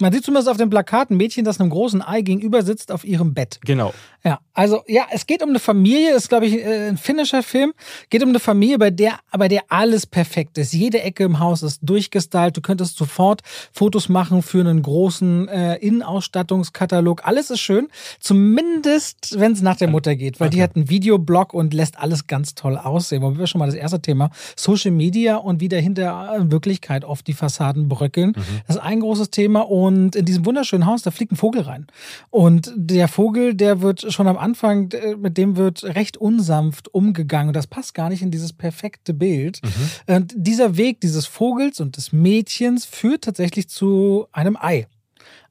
Man sieht zumindest auf dem Plakat ein Mädchen, das einem großen Ei gegenüber sitzt auf ihrem Bett. Genau. Ja, also ja, es geht um eine Familie, ist glaube ich äh, ein finnischer Film, geht um eine Familie, bei der, bei der alles perfekt ist. Jede Ecke im Haus ist durchgestylt. Du könntest sofort Fotos machen für einen großen äh, Innenausstattungskatalog. Alles ist schön, zumindest wenn es nach der Mutter geht, weil okay. die hat einen Videoblog und lässt alles ganz toll aussehen. Wollen wir schon mal das erste Thema Social Media und wie dahinter in Wirklichkeit oft die Fassaden bröckeln. Mhm. Das ist ein großes Thema und in diesem wunderschönen Haus, da fliegt ein Vogel rein. Und der Vogel, der wird schon am Anfang, äh, mit dem wird recht unsanft umgegangen. Das passt gar nicht in dieses perfekte Bild. Mhm. Und dieser Weg dieses Vogels und des Mädchens führt tatsächlich zu einem Ei.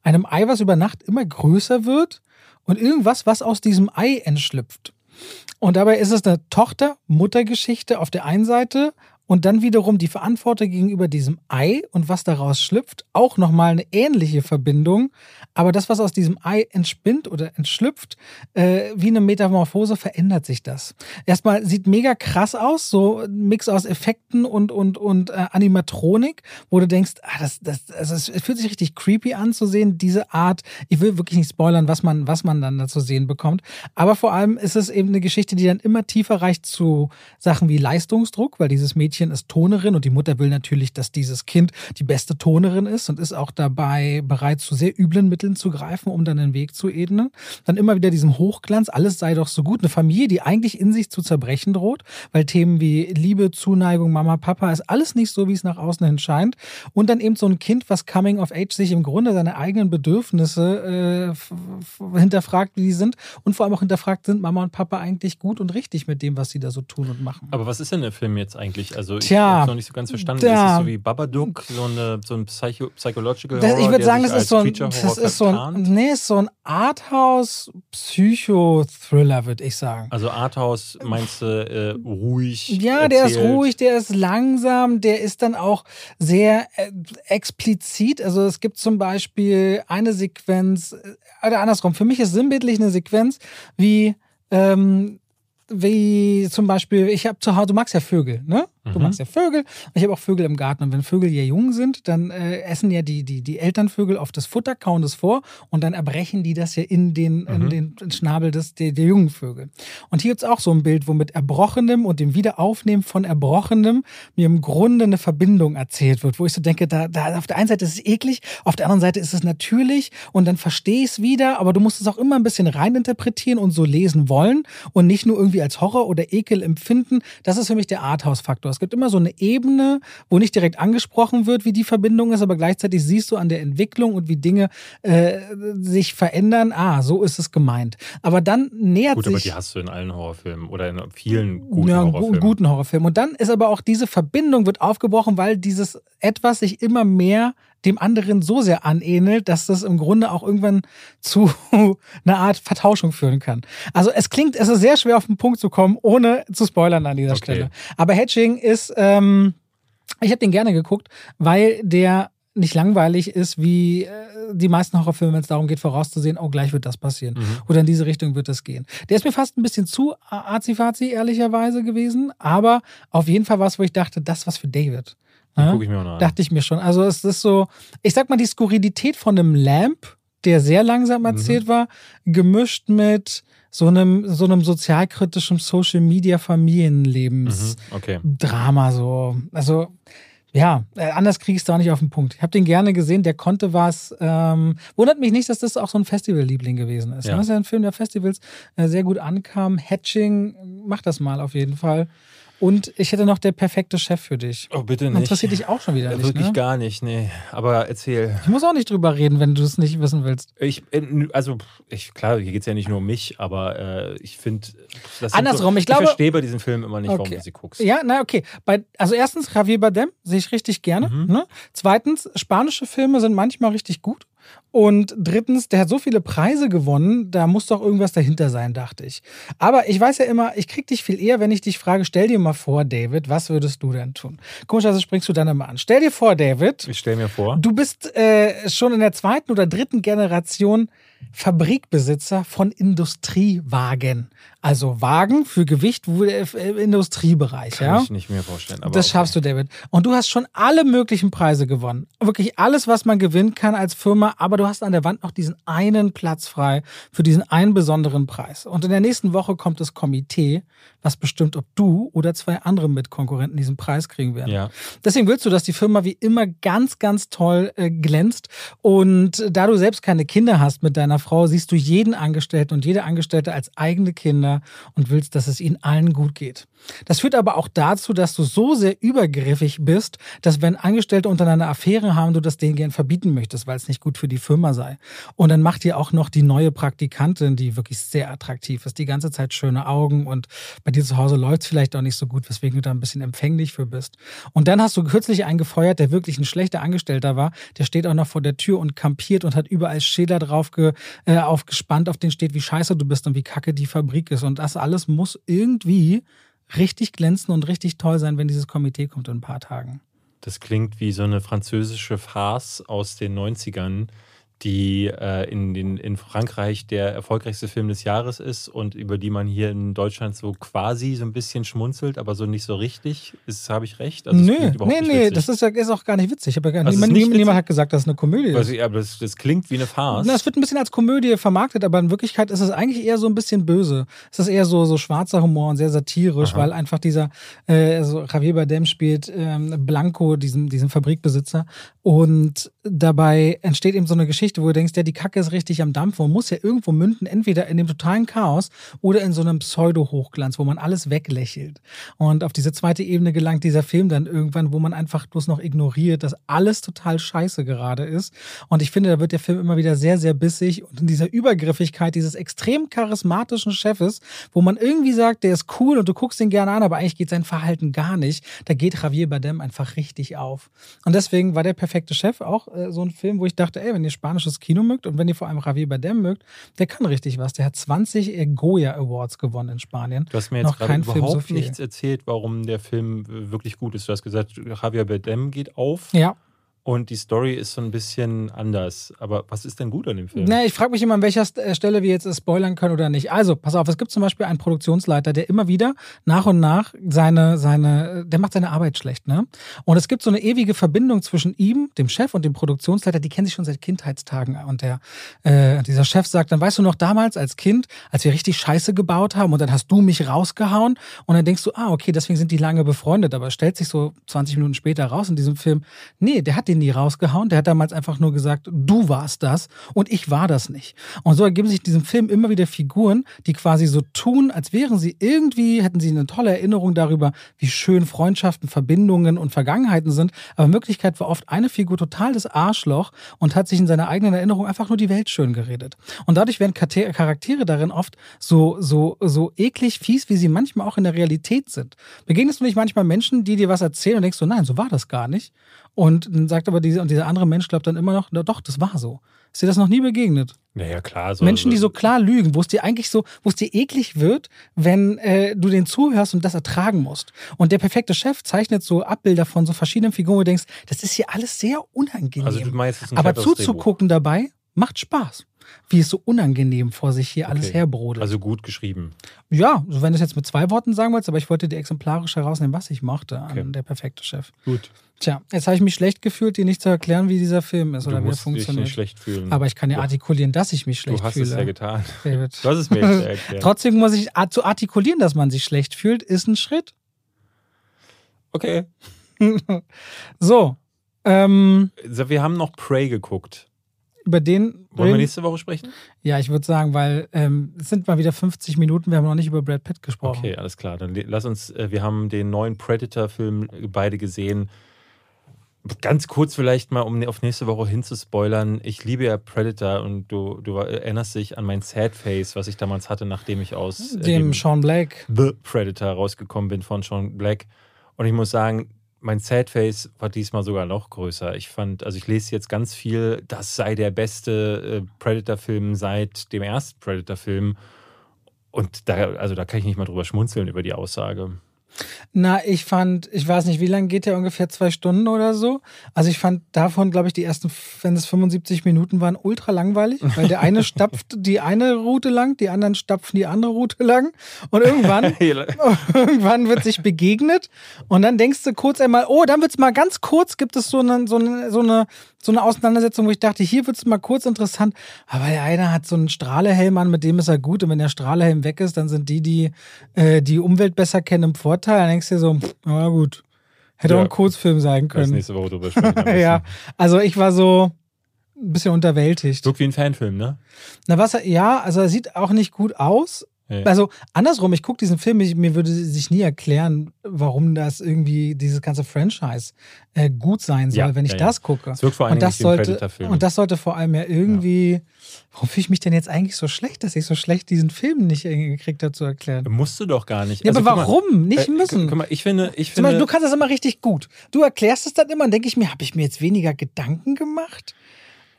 Einem Ei, was über Nacht immer größer wird und irgendwas, was aus diesem Ei entschlüpft. Und dabei ist es eine Tochter-Mutter-Geschichte auf der einen Seite und dann wiederum die Verantwortung gegenüber diesem Ei und was daraus schlüpft, auch nochmal eine ähnliche Verbindung. Aber das, was aus diesem Ei entspinnt oder entschlüpft, äh, wie eine Metamorphose, verändert sich das. Erstmal sieht mega krass aus, so ein Mix aus Effekten und, und, und äh, Animatronik, wo du denkst, ah, das, das, also es fühlt sich richtig creepy an zu sehen, diese Art. Ich will wirklich nicht spoilern, was man, was man dann da zu sehen bekommt. Aber vor allem ist es eben eine Geschichte, die dann immer tiefer reicht zu Sachen wie Leistungsdruck, weil dieses Mädchen Mädchen ist Tonerin und die Mutter will natürlich, dass dieses Kind die beste Tonerin ist und ist auch dabei bereit, zu sehr üblen Mitteln zu greifen, um dann den Weg zu ebnen. Dann immer wieder diesem Hochglanz, alles sei doch so gut. Eine Familie, die eigentlich in sich zu zerbrechen droht, weil Themen wie Liebe, Zuneigung, Mama, Papa ist alles nicht so, wie es nach außen hin scheint. Und dann eben so ein Kind, was Coming of Age sich im Grunde seine eigenen Bedürfnisse äh, hinterfragt, wie die sind und vor allem auch hinterfragt, sind Mama und Papa eigentlich gut und richtig mit dem, was sie da so tun und machen. Aber was ist denn der Film jetzt eigentlich? Also ich habe noch nicht so ganz verstanden. Da. Ist es so wie Babadook, so, eine, so ein Psycho Psychological Horror? ich würde sagen, das ist so ein, das ist so ein, nee, ist so ein Arthouse-Psycho-Thriller, würde ich sagen. Also Arthouse meinst du äh, ruhig? Ja, erzählt. der ist ruhig, der ist langsam, der ist dann auch sehr äh, explizit. Also es gibt zum Beispiel eine Sequenz, äh, oder andersrum, für mich ist sinnbildlich eine Sequenz, wie ähm, wie zum Beispiel, ich habe zu Hause, du magst ja Vögel, ne? Du mhm. magst ja Vögel. Ich habe auch Vögel im Garten. Und wenn Vögel ja jung sind, dann äh, essen ja die, die, die Elternvögel auf das Futter, kauen das vor und dann erbrechen die das ja in den, mhm. in den Schnabel des, der, der jungen Vögel. Und hier gibt es auch so ein Bild, wo mit Erbrochenem und dem Wiederaufnehmen von Erbrochenem mir im Grunde eine Verbindung erzählt wird, wo ich so denke, da, da auf der einen Seite ist es eklig, auf der anderen Seite ist es natürlich und dann verstehe ich es wieder, aber du musst es auch immer ein bisschen reininterpretieren und so lesen wollen und nicht nur irgendwie als Horror oder Ekel empfinden. Das ist für mich der Arthouse-Faktor. Es gibt immer so eine Ebene, wo nicht direkt angesprochen wird, wie die Verbindung ist, aber gleichzeitig siehst du an der Entwicklung und wie Dinge äh, sich verändern, ah, so ist es gemeint. Aber dann nähert Gut, sich... Gut, aber die hast du in allen Horrorfilmen oder in vielen guten ja, Horrorfilmen. guten Horrorfilmen. Und dann ist aber auch diese Verbindung wird aufgebrochen, weil dieses etwas sich immer mehr dem anderen so sehr anähnelt, dass das im Grunde auch irgendwann zu einer Art Vertauschung führen kann. Also es klingt, es ist sehr schwer auf den Punkt zu kommen, ohne zu spoilern an dieser okay. Stelle. Aber Hedging ist, ähm, ich habe den gerne geguckt, weil der nicht langweilig ist, wie äh, die meisten Horrorfilme, wenn es darum geht, vorauszusehen, oh, gleich wird das passieren. Mhm. Oder in diese Richtung wird es gehen. Der ist mir fast ein bisschen zu azifazi, ehrlicherweise gewesen. Aber auf jeden Fall war es, wo ich dachte, das was für David. Ja? Gucke ich mir auch noch an. Dachte ich mir schon. Also es ist so, ich sag mal, die Skurrilität von einem Lamp, der sehr langsam mhm. erzählt mhm. war, gemischt mit so einem, so einem sozialkritischen Social Media Familienlebens mhm. okay. Drama so. Also ja, äh, anders kriege ich es da nicht auf den Punkt. Ich habe den gerne gesehen, der konnte was. Ähm, wundert mich nicht, dass das auch so ein Festival-Liebling gewesen ist. Ja. Das ist ja ein Film, der Festivals äh, sehr gut ankam. Hatching, mach das mal auf jeden Fall. Und ich hätte noch der perfekte Chef für dich. Oh, bitte nicht. Interessiert dich auch schon wieder nicht, Wirklich ne? gar nicht, nee. Aber erzähl. Ich muss auch nicht drüber reden, wenn du es nicht wissen willst. Ich, äh, also, ich, klar, hier geht es ja nicht nur um mich, aber äh, ich finde. Andersrum, so, ich glaube. Ich verstehe bei diesem Film immer nicht, okay. warum du sie guckst. Ja, na, okay. Bei, also, erstens, Javier Bardem sehe ich richtig gerne. Mhm. Ne? Zweitens, spanische Filme sind manchmal richtig gut. Und drittens, der hat so viele Preise gewonnen, da muss doch irgendwas dahinter sein, dachte ich. Aber ich weiß ja immer, ich krieg dich viel eher, wenn ich dich frage, stell dir mal vor, David, was würdest du denn tun? Komischerweise springst du dann immer an. Stell dir vor, David. Ich stell mir vor. Du bist äh, schon in der zweiten oder dritten Generation Fabrikbesitzer von Industriewagen. Also Wagen für Gewicht im Industriebereich. Kann ja? ich nicht mehr vorstellen. das okay. schaffst du, David. Und du hast schon alle möglichen Preise gewonnen. Wirklich alles, was man gewinnen kann als Firma. Aber du hast an der Wand noch diesen einen Platz frei für diesen einen besonderen Preis. Und in der nächsten Woche kommt das Komitee, was bestimmt, ob du oder zwei andere Mitkonkurrenten diesen Preis kriegen werden. Ja. Deswegen willst du, dass die Firma wie immer ganz, ganz toll äh, glänzt. Und da du selbst keine Kinder hast mit deiner Frau, siehst du jeden Angestellten und jede Angestellte als eigene Kinder und willst, dass es ihnen allen gut geht. Das führt aber auch dazu, dass du so sehr übergriffig bist, dass wenn Angestellte untereinander Affäre haben, du das denen gern verbieten möchtest, weil es nicht gut für die Firma sei. Und dann macht dir auch noch die neue Praktikantin, die wirklich sehr attraktiv ist, die ganze Zeit schöne Augen und bei dir zu Hause läuft es vielleicht auch nicht so gut, weswegen du da ein bisschen empfänglich für bist. Und dann hast du kürzlich einen gefeuert, der wirklich ein schlechter Angestellter war. Der steht auch noch vor der Tür und kampiert und hat überall Schilder drauf ge, äh, aufgespannt, auf denen steht, wie scheiße du bist und wie kacke die Fabrik ist. Und das alles muss irgendwie richtig glänzen und richtig toll sein, wenn dieses Komitee kommt in ein paar Tagen. Das klingt wie so eine französische Farce aus den 90ern, die äh, in, in, in Frankreich der erfolgreichste Film des Jahres ist und über die man hier in Deutschland so quasi so ein bisschen schmunzelt, aber so nicht so richtig. Ist, habe ich recht? Also, nö, nee, nee, das ist, ist, auch gar nicht witzig. Aber also niemand, niemand, niemand, hat gesagt, dass es eine Komödie ist. aber das, das, klingt wie eine Farce. Na, es wird ein bisschen als Komödie vermarktet, aber in Wirklichkeit ist es eigentlich eher so ein bisschen böse. Es ist eher so, so schwarzer Humor und sehr satirisch, Aha. weil einfach dieser, äh, also Javier Bardem spielt ähm, Blanco, diesen, diesen Fabrikbesitzer und dabei entsteht eben so eine Geschichte, wo du denkst, ja, die Kacke ist richtig am Dampf und muss ja irgendwo münden, entweder in dem totalen Chaos oder in so einem Pseudo-Hochglanz, wo man alles weglächelt. Und auf diese zweite Ebene gelangt dieser Film dann irgendwann, wo man einfach bloß noch ignoriert, dass alles total scheiße gerade ist. Und ich finde, da wird der Film immer wieder sehr, sehr bissig und in dieser Übergriffigkeit dieses extrem charismatischen Chefes, wo man irgendwie sagt, der ist cool und du guckst ihn gerne an, aber eigentlich geht sein Verhalten gar nicht. Da geht Javier Bardem einfach richtig auf. Und deswegen war der perfekte Chef auch äh, so ein Film, wo ich dachte, ey, wenn ihr spanisches Kino mögt und wenn ihr vor allem Javier Bardem mögt, der kann richtig was. Der hat 20 Goya Awards gewonnen in Spanien. Du hast mir jetzt Noch gerade überhaupt so nichts erzählt, warum der Film wirklich gut ist. Du hast gesagt, Javier Bardem geht auf. Ja. Und die Story ist so ein bisschen anders. Aber was ist denn gut an dem Film? Na, ich frage mich immer, an welcher äh, Stelle wir jetzt spoilern können oder nicht. Also, pass auf, es gibt zum Beispiel einen Produktionsleiter, der immer wieder nach und nach seine, seine, der macht seine Arbeit schlecht, ne? Und es gibt so eine ewige Verbindung zwischen ihm, dem Chef und dem Produktionsleiter, die kennen sich schon seit Kindheitstagen. Und der, äh, dieser Chef sagt, dann weißt du noch damals als Kind, als wir richtig Scheiße gebaut haben und dann hast du mich rausgehauen und dann denkst du, ah, okay, deswegen sind die lange befreundet. Aber stellt sich so 20 Minuten später raus in diesem Film, nee, der hat den den nie rausgehauen. Der hat damals einfach nur gesagt, du warst das und ich war das nicht. Und so ergeben sich in diesem Film immer wieder Figuren, die quasi so tun, als wären sie irgendwie, hätten sie eine tolle Erinnerung darüber, wie schön Freundschaften, Verbindungen und Vergangenheiten sind. Aber in Wirklichkeit war oft eine Figur total das Arschloch und hat sich in seiner eigenen Erinnerung einfach nur die Welt schön geredet. Und dadurch werden Charaktere darin oft so, so, so eklig fies, wie sie manchmal auch in der Realität sind. Begegnest du nicht manchmal Menschen, die dir was erzählen und denkst so, nein, so war das gar nicht. Und dann sagt aber diese, und dieser andere Mensch glaubt dann immer noch, na doch, das war so. Ist dir das noch nie begegnet? Naja, klar. So, Menschen, die so klar lügen, wo es dir eigentlich so, wo es dir eklig wird, wenn äh, du den zuhörst und das ertragen musst. Und der perfekte Chef zeichnet so Abbilder von so verschiedenen Figuren, wo du denkst, das ist hier alles sehr unangenehm. Also du meinst, es ist ein Aber zuzugucken dabei macht Spaß wie es so unangenehm vor sich hier okay. alles herbrodelt. Also gut geschrieben. Ja, so wenn du es jetzt mit zwei Worten sagen wolltest, aber ich wollte dir exemplarisch herausnehmen, was ich mochte okay. an der perfekte Chef. Gut. Tja, jetzt habe ich mich schlecht gefühlt, dir nicht zu erklären, wie dieser Film ist du oder wie er funktioniert. Dich nicht schlecht fühlen. Aber ich kann ja artikulieren, dass ich mich schlecht fühle. Du hast fühle. es ja getan. David. Du hast es mir erklärt. Trotzdem muss ich zu artikulieren, dass man sich schlecht fühlt, ist ein Schritt. Okay. so. Ähm, wir haben noch Prey geguckt über den. Wollen wir nächste Woche sprechen? Ja, ich würde sagen, weil ähm, es sind mal wieder 50 Minuten, wir haben noch nicht über Brad Pitt gesprochen. Okay, alles klar. Dann lass uns, äh, wir haben den neuen Predator-Film beide gesehen. Ganz kurz vielleicht mal, um auf nächste Woche hinzuspoilern. Ich liebe ja Predator und du, du erinnerst dich an mein Sad Face, was ich damals hatte, nachdem ich aus äh, dem, dem Sean Black The Predator rausgekommen bin von Sean Black. Und ich muss sagen, mein Sadface war diesmal sogar noch größer. Ich fand, also ich lese jetzt ganz viel, das sei der beste äh, Predator-Film seit dem ersten Predator-Film. Und da, also da kann ich nicht mal drüber schmunzeln über die Aussage. Na, ich fand, ich weiß nicht, wie lange geht der ungefähr zwei Stunden oder so. Also ich fand davon, glaube ich, die ersten, wenn es 75 Minuten waren, ultra langweilig, weil der eine stapft die eine Route lang, die anderen stapfen die andere Route lang und irgendwann, irgendwann wird sich begegnet und dann denkst du kurz einmal, oh, dann wird es mal ganz kurz, gibt es so eine, so eine, so eine, so eine Auseinandersetzung, wo ich dachte, hier wird es mal kurz interessant, aber der eine hat so einen Strahlehelm an, mit dem ist er gut und wenn der Strahlehelm weg ist, dann sind die, die äh, die Umwelt besser kennen, im Vorteil. Dann denkst du dir so, na gut, hätte ja, auch ein Kurzfilm sein können. nächste Woche drüber sprechen. ja, also ich war so ein bisschen unterwältigt. Wirkt wie ein Fanfilm, ne? Na was, ja, also er sieht auch nicht gut aus, ja. Also andersrum, ich gucke diesen Film, ich, mir würde sich nie erklären, warum das irgendwie dieses ganze Franchise äh, gut sein soll, ja, wenn ich ja, das gucke. Es wirkt vor allem und das sollte und das sollte vor allem ja irgendwie. Warum fühle ich mich denn jetzt eigentlich so schlecht, dass ich so schlecht diesen Film nicht gekriegt habe zu erklären? Musst du doch gar nicht. Ja, also, aber warum? Mal, nicht äh, müssen. Guck mal, ich finde, ich finde. Mal, du kannst das immer richtig gut. Du erklärst es dann immer und denke ich mir, habe ich mir jetzt weniger Gedanken gemacht?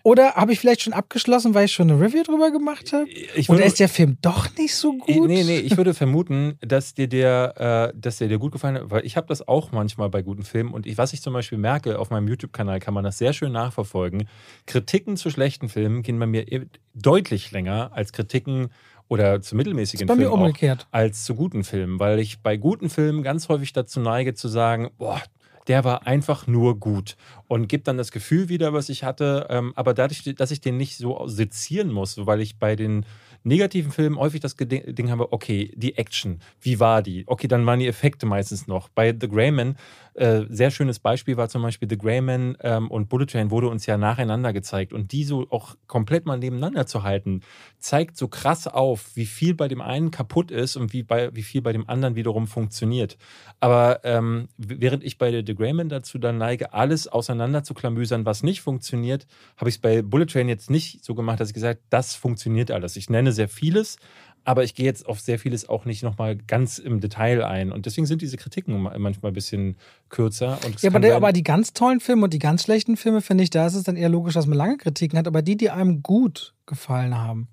Oder habe ich vielleicht schon abgeschlossen, weil ich schon eine Review drüber gemacht habe? Oder ist der Film doch nicht so gut? Nee, nee, ich würde vermuten, dass dir der, äh, dass der dir gut gefallen hat, weil ich habe das auch manchmal bei guten Filmen und ich, was ich zum Beispiel merke, auf meinem YouTube-Kanal kann man das sehr schön nachverfolgen. Kritiken zu schlechten Filmen gehen bei mir e, deutlich länger als Kritiken oder zu mittelmäßigen Filmen umgekehrt. als zu guten Filmen, weil ich bei guten Filmen ganz häufig dazu neige zu sagen, boah, der war einfach nur gut und gibt dann das Gefühl wieder, was ich hatte. Ähm, aber dadurch, dass ich den nicht so sezieren muss, weil ich bei den negativen Filmen häufig das Ding habe, okay, die Action, wie war die? Okay, dann waren die Effekte meistens noch. Bei The Greyman äh, sehr schönes Beispiel war zum Beispiel The Greyman ähm, und Bullet Train wurde uns ja nacheinander gezeigt. Und die so auch komplett mal nebeneinander zu halten, zeigt so krass auf, wie viel bei dem einen kaputt ist und wie, bei, wie viel bei dem anderen wiederum funktioniert. Aber ähm, während ich bei The Greyman dazu dann neige, alles auseinander zu klamüsern, was nicht funktioniert, habe ich es bei Bullet Train jetzt nicht so gemacht, dass ich gesagt das funktioniert alles. Ich nenne sehr vieles, aber ich gehe jetzt auf sehr vieles auch nicht nochmal ganz im Detail ein. Und deswegen sind diese Kritiken manchmal ein bisschen kürzer. ja, aber, der, aber, die ganz tollen Filme und die ganz schlechten Filme, finde ich, da ist es dann eher logisch, dass man lange Kritiken hat. Aber die, die einem gut gefallen haben,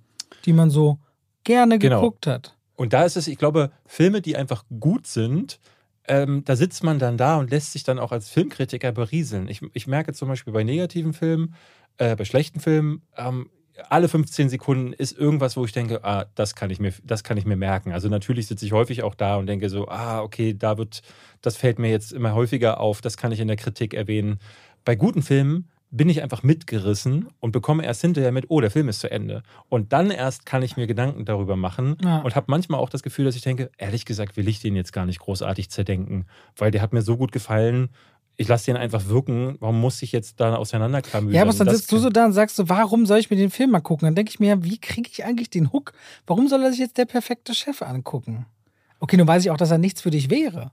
die man so gerne genau. geguckt hat. Und da ist es, ich glaube, Filme, die einfach gut sind, ähm, da sitzt man dann da und lässt sich dann auch als Filmkritiker berieseln. Ich, ich merke zum Beispiel bei negativen Filmen, äh, bei schlechten Filmen, ähm, alle 15 Sekunden ist irgendwas, wo ich denke, ah, das kann ich mir, das kann ich mir merken. Also natürlich sitze ich häufig auch da und denke so, ah, okay, da wird, das fällt mir jetzt immer häufiger auf, das kann ich in der Kritik erwähnen. Bei guten Filmen bin ich einfach mitgerissen und bekomme erst hinterher mit, oh, der Film ist zu Ende. Und dann erst kann ich mir Gedanken darüber machen ja. und habe manchmal auch das Gefühl, dass ich denke, ehrlich gesagt will ich den jetzt gar nicht großartig zerdenken, weil der hat mir so gut gefallen ich lasse den einfach wirken. Warum muss ich jetzt da auseinanderklamüsern? Ja, aber dann sitzt du so da und sagst so, warum soll ich mir den Film mal gucken? Dann denke ich mir, wie kriege ich eigentlich den Hook? Warum soll er sich jetzt der perfekte Chef angucken? Okay, nun weiß ich auch, dass er nichts für dich wäre.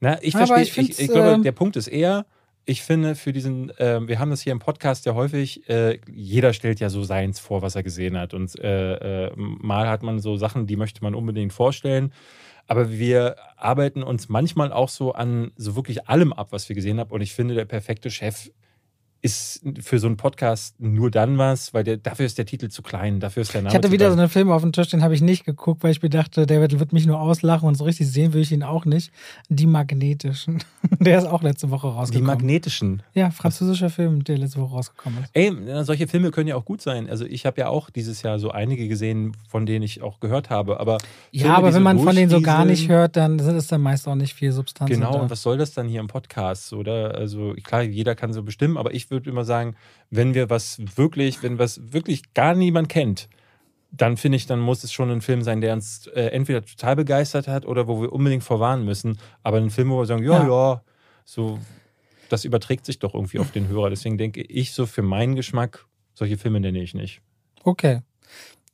Na, ich verstehe. Ich, ich, ich, glaube, äh, der Punkt ist eher, ich finde für diesen, äh, wir haben das hier im Podcast ja häufig, äh, jeder stellt ja so seins vor, was er gesehen hat. Und äh, äh, mal hat man so Sachen, die möchte man unbedingt vorstellen. Aber wir arbeiten uns manchmal auch so an so wirklich allem ab, was wir gesehen haben. Und ich finde, der perfekte Chef ist für so einen Podcast nur dann was, weil der, dafür ist der Titel zu klein, dafür ist der Name Ich hatte wieder so einen Film auf dem Tisch, den habe ich nicht geguckt, weil ich mir dachte, der wird, mich nur auslachen und so richtig sehen will ich ihn auch nicht. Die Magnetischen. Der ist auch letzte Woche rausgekommen. Die Magnetischen? Ja, französischer was? Film, der letzte Woche rausgekommen ist. Ey, solche Filme können ja auch gut sein. Also ich habe ja auch dieses Jahr so einige gesehen, von denen ich auch gehört habe, aber Ja, Filme, aber wenn man von denen so gar nicht hört, dann sind es dann meist auch nicht viel Substanz. Genau, und was soll das dann hier im Podcast, oder? Also klar, jeder kann so bestimmen, aber ich würde immer sagen, wenn wir was wirklich, wenn was wirklich gar niemand kennt, dann finde ich, dann muss es schon ein Film sein, der uns äh, entweder total begeistert hat oder wo wir unbedingt vorwarnen müssen. Aber ein Film, wo wir sagen, ja, ja, ja so, das überträgt sich doch irgendwie auf den Hörer. Deswegen denke ich so für meinen Geschmack, solche Filme nenne ich nicht. Okay.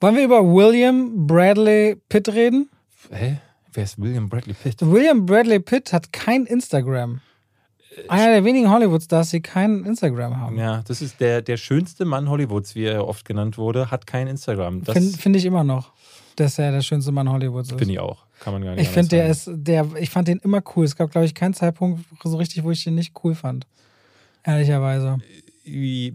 Wollen wir über William Bradley Pitt reden? Hä? Wer ist William Bradley Pitt? William Bradley Pitt hat kein Instagram. Einer der wenigen Hollywood-Stars, die kein Instagram haben. Ja, das ist der, der schönste Mann Hollywoods, wie er oft genannt wurde, hat kein Instagram. Finde find ich immer noch, dass er der schönste Mann Hollywoods ist. Finde ich auch. Kann man gar nicht Ich finde, der ist, der, ich fand den immer cool. Es gab, glaube ich, keinen Zeitpunkt so richtig, wo ich den nicht cool fand. Ehrlicherweise. Ich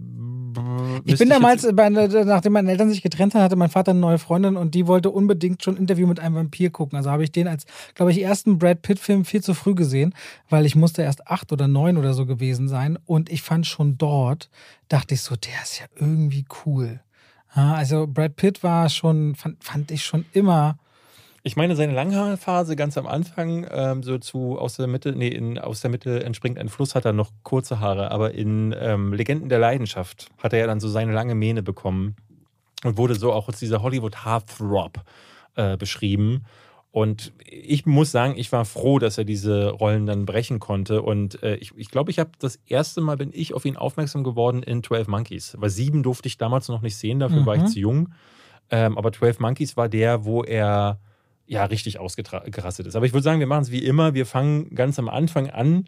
bin damals, bei, nachdem meine Eltern sich getrennt haben, hatte mein Vater eine neue Freundin und die wollte unbedingt schon ein Interview mit einem Vampir gucken. Also habe ich den als, glaube ich, ersten Brad Pitt-Film viel zu früh gesehen, weil ich musste erst acht oder neun oder so gewesen sein. Und ich fand schon dort, dachte ich so, der ist ja irgendwie cool. also Brad Pitt war schon, fand, fand ich schon immer ich meine, seine Langhaarphase ganz am Anfang, ähm, so zu aus der Mitte, nee, in, aus der Mitte entspringt ein Fluss, hat er noch kurze Haare, aber in ähm, Legenden der Leidenschaft hat er ja dann so seine lange Mähne bekommen und wurde so auch als dieser Hollywood Heartthrob äh, beschrieben. Und ich muss sagen, ich war froh, dass er diese Rollen dann brechen konnte. Und äh, ich glaube, ich, glaub, ich habe das erste Mal bin ich auf ihn aufmerksam geworden in 12 Monkeys. Weil sieben durfte ich damals noch nicht sehen, dafür mhm. war ich mhm. zu jung. Ähm, aber 12 Monkeys war der, wo er ja richtig ausgerastet ist. Aber ich würde sagen, wir machen es wie immer. Wir fangen ganz am Anfang an.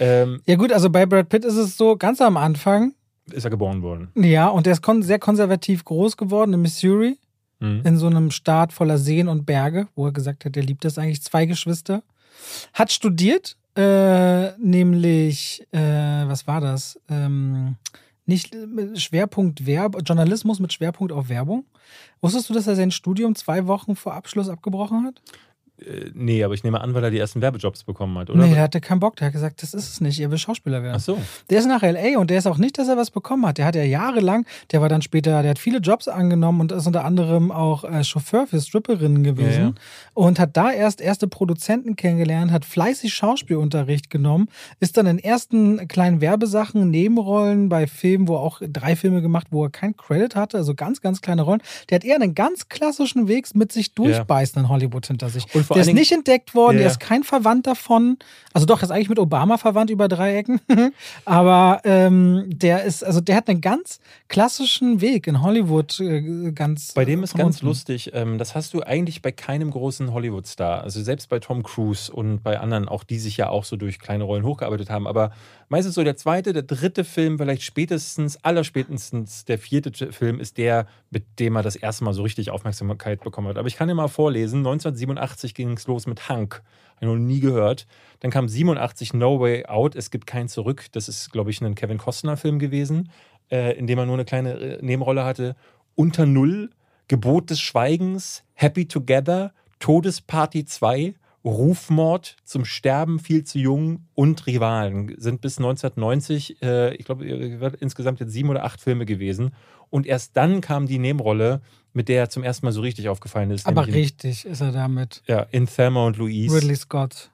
Ähm, ja, gut, also bei Brad Pitt ist es so, ganz am Anfang. Ist er geboren worden. Ja, und er ist kon sehr konservativ groß geworden in Missouri. Mhm. In so einem Staat voller Seen und Berge, wo er gesagt hat, er liebt das eigentlich. Zwei Geschwister. Hat studiert, äh, nämlich, äh, was war das? Ähm, nicht Schwerpunkt Werbung, Journalismus mit Schwerpunkt auf Werbung. Wusstest du, dass er sein Studium zwei Wochen vor Abschluss abgebrochen hat? Äh, nee, aber ich nehme an, weil er die ersten Werbejobs bekommen hat, oder? Nee, er hatte keinen Bock. Der hat gesagt, das ist es nicht. Er will Schauspieler werden. Ach so. Der ist nach L.A. und der ist auch nicht, dass er was bekommen hat. Der hat ja jahrelang, der war dann später, der hat viele Jobs angenommen und ist unter anderem auch äh, Chauffeur für Stripperinnen gewesen ja, ja. und hat da erst erste Produzenten kennengelernt, hat fleißig Schauspielunterricht genommen, ist dann in ersten kleinen Werbesachen, Nebenrollen bei Filmen, wo er auch drei Filme gemacht, wo er kein Credit hatte, also ganz, ganz kleine Rollen. Der hat eher einen ganz klassischen Weg mit sich durchbeißen ja. in Hollywood hinter sich. Und der ist nicht entdeckt worden, yeah. der ist kein Verwandt davon. Also doch, er ist eigentlich mit Obama verwandt über Dreiecken. Aber ähm, der ist, also der hat einen ganz klassischen Weg in Hollywood äh, ganz. Bei dem ist ganz lustig. Ähm, das hast du eigentlich bei keinem großen Hollywood-Star. Also selbst bei Tom Cruise und bei anderen, auch die sich ja auch so durch kleine Rollen hochgearbeitet haben. Aber meistens so der zweite, der dritte Film, vielleicht spätestens, allerspätestens der vierte Film ist der, mit dem er das erste Mal so richtig Aufmerksamkeit bekommen hat. Aber ich kann dir mal vorlesen. 1987 ging es los mit Hank. Habe ich noch nie gehört. Dann kam 87 No Way Out. Es gibt kein Zurück. Das ist, glaube ich, ein Kevin Costner-Film gewesen, äh, in dem er nur eine kleine äh, Nebenrolle hatte. Unter Null, Gebot des Schweigens, Happy Together, Todesparty 2, Rufmord, zum Sterben viel zu jung und Rivalen sind bis 1990, äh, ich glaube, insgesamt jetzt sieben oder acht Filme gewesen. Und erst dann kam die Nebenrolle, mit der er zum ersten Mal so richtig aufgefallen ist. Aber richtig ist er damit. Ja, in Thelma und Louise. Ridley Scott.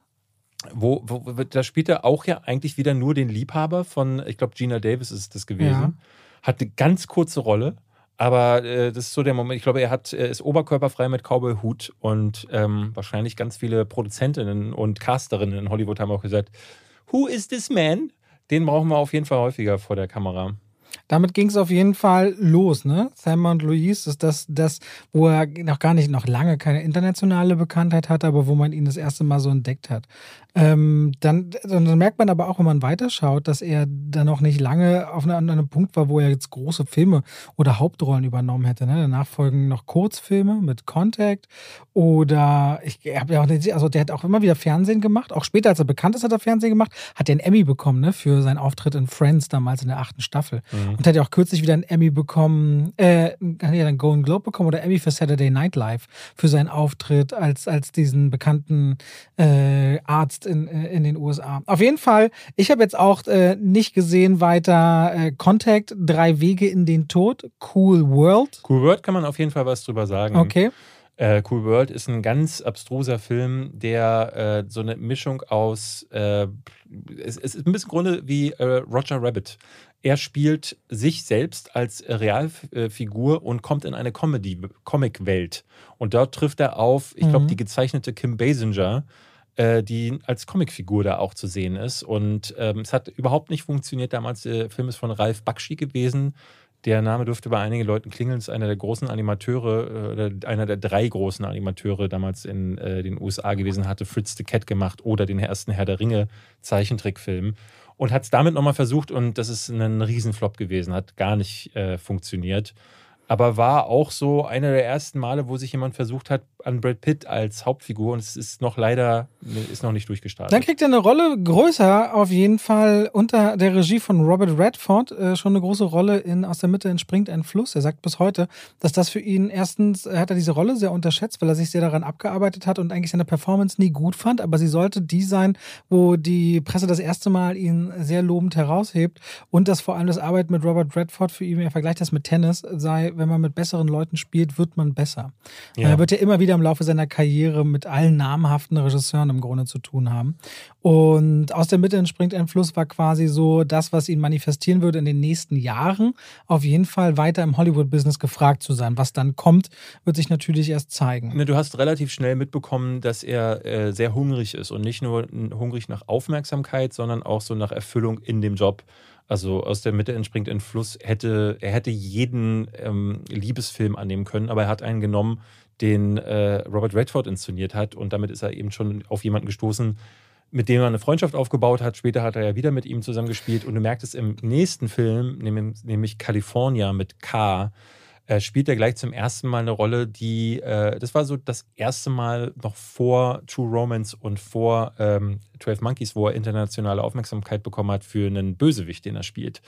Wo, wo, da spielt er auch ja eigentlich wieder nur den Liebhaber von, ich glaube, Gina Davis ist das gewesen. Ja. Hat eine ganz kurze Rolle aber äh, das ist so der Moment, ich glaube, er hat, er ist oberkörperfrei mit Cowboy-Hut und ähm, wahrscheinlich ganz viele Produzentinnen und Casterinnen in Hollywood haben auch gesagt, Who is this man? Den brauchen wir auf jeden Fall häufiger vor der Kamera. Damit ging es auf jeden Fall los, ne? Thelma und Louise ist das, das, wo er noch gar nicht, noch lange keine internationale Bekanntheit hatte, aber wo man ihn das erste Mal so entdeckt hat. Ähm, dann, dann, merkt man aber auch, wenn man weiterschaut, dass er dann noch nicht lange auf einem, einem Punkt war, wo er jetzt große Filme oder Hauptrollen übernommen hätte. Ne? Danach folgen noch Kurzfilme mit Contact oder ich habe ja auch nicht, also der hat auch immer wieder Fernsehen gemacht. Auch später, als er bekannt ist, hat er Fernsehen gemacht, hat er einen Emmy bekommen ne? für seinen Auftritt in Friends damals in der achten Staffel. Mhm. Und hat ja auch kürzlich wieder einen Emmy bekommen, äh, hat ja einen Golden Globe bekommen oder Emmy für Saturday Night Live für seinen Auftritt als, als diesen bekannten äh, Arzt in, äh, in den USA. Auf jeden Fall, ich habe jetzt auch äh, nicht gesehen weiter äh, Contact, drei Wege in den Tod, Cool World. Cool World kann man auf jeden Fall was drüber sagen. Okay. Äh, cool World ist ein ganz abstruser Film, der äh, so eine Mischung aus, äh, es, es, ist ein bisschen Grunde wie äh, Roger Rabbit. Er spielt sich selbst als Realfigur und kommt in eine Comedy, Comic-Welt. Und dort trifft er auf, ich glaube, mhm. die gezeichnete Kim Basinger, äh, die als Comicfigur da auch zu sehen ist. Und ähm, es hat überhaupt nicht funktioniert damals. Der Film ist von Ralf Bakshi gewesen. Der Name dürfte bei einigen Leuten klingeln. Ist einer der großen Animateure, äh, einer der drei großen Animateure damals in äh, den USA gewesen, hatte Fritz the Cat gemacht oder den ersten Herr der Ringe Zeichentrickfilm und hat es damit nochmal versucht und das ist ein Riesenflop gewesen, hat gar nicht äh, funktioniert. Aber war auch so einer der ersten Male, wo sich jemand versucht hat an Brad Pitt als Hauptfigur und es ist noch leider ist noch nicht durchgestartet. Dann kriegt er eine Rolle größer auf jeden Fall unter der Regie von Robert Redford äh, schon eine große Rolle in aus der Mitte entspringt ein Fluss. Er sagt bis heute, dass das für ihn erstens äh, hat er diese Rolle sehr unterschätzt, weil er sich sehr daran abgearbeitet hat und eigentlich seine Performance nie gut fand, aber sie sollte die sein, wo die Presse das erste Mal ihn sehr lobend heraushebt und dass vor allem das Arbeit mit Robert Redford für ihn, er vergleicht das mit Tennis, sei wenn man mit besseren Leuten spielt, wird man besser. Ja. Er wird ja immer wieder im Laufe seiner Karriere mit allen namhaften Regisseuren im Grunde zu tun haben. Und aus der Mitte entspringt ein Fluss war quasi so das, was ihn manifestieren würde in den nächsten Jahren. Auf jeden Fall weiter im Hollywood-Business gefragt zu sein. Was dann kommt, wird sich natürlich erst zeigen. Ne, du hast relativ schnell mitbekommen, dass er äh, sehr hungrig ist und nicht nur hungrig nach Aufmerksamkeit, sondern auch so nach Erfüllung in dem Job. Also aus der Mitte entspringt ein Fluss. Hätte, er hätte jeden ähm, Liebesfilm annehmen können, aber er hat einen genommen, den äh, Robert Redford inszeniert hat. Und damit ist er eben schon auf jemanden gestoßen, mit dem er eine Freundschaft aufgebaut hat. Später hat er ja wieder mit ihm zusammengespielt. Und du merkst es im nächsten Film, nämlich California mit K, äh, spielt er gleich zum ersten Mal eine Rolle, die, äh, das war so das erste Mal noch vor True Romance und vor ähm, 12 Monkeys, wo er internationale Aufmerksamkeit bekommen hat für einen Bösewicht, den er spielt.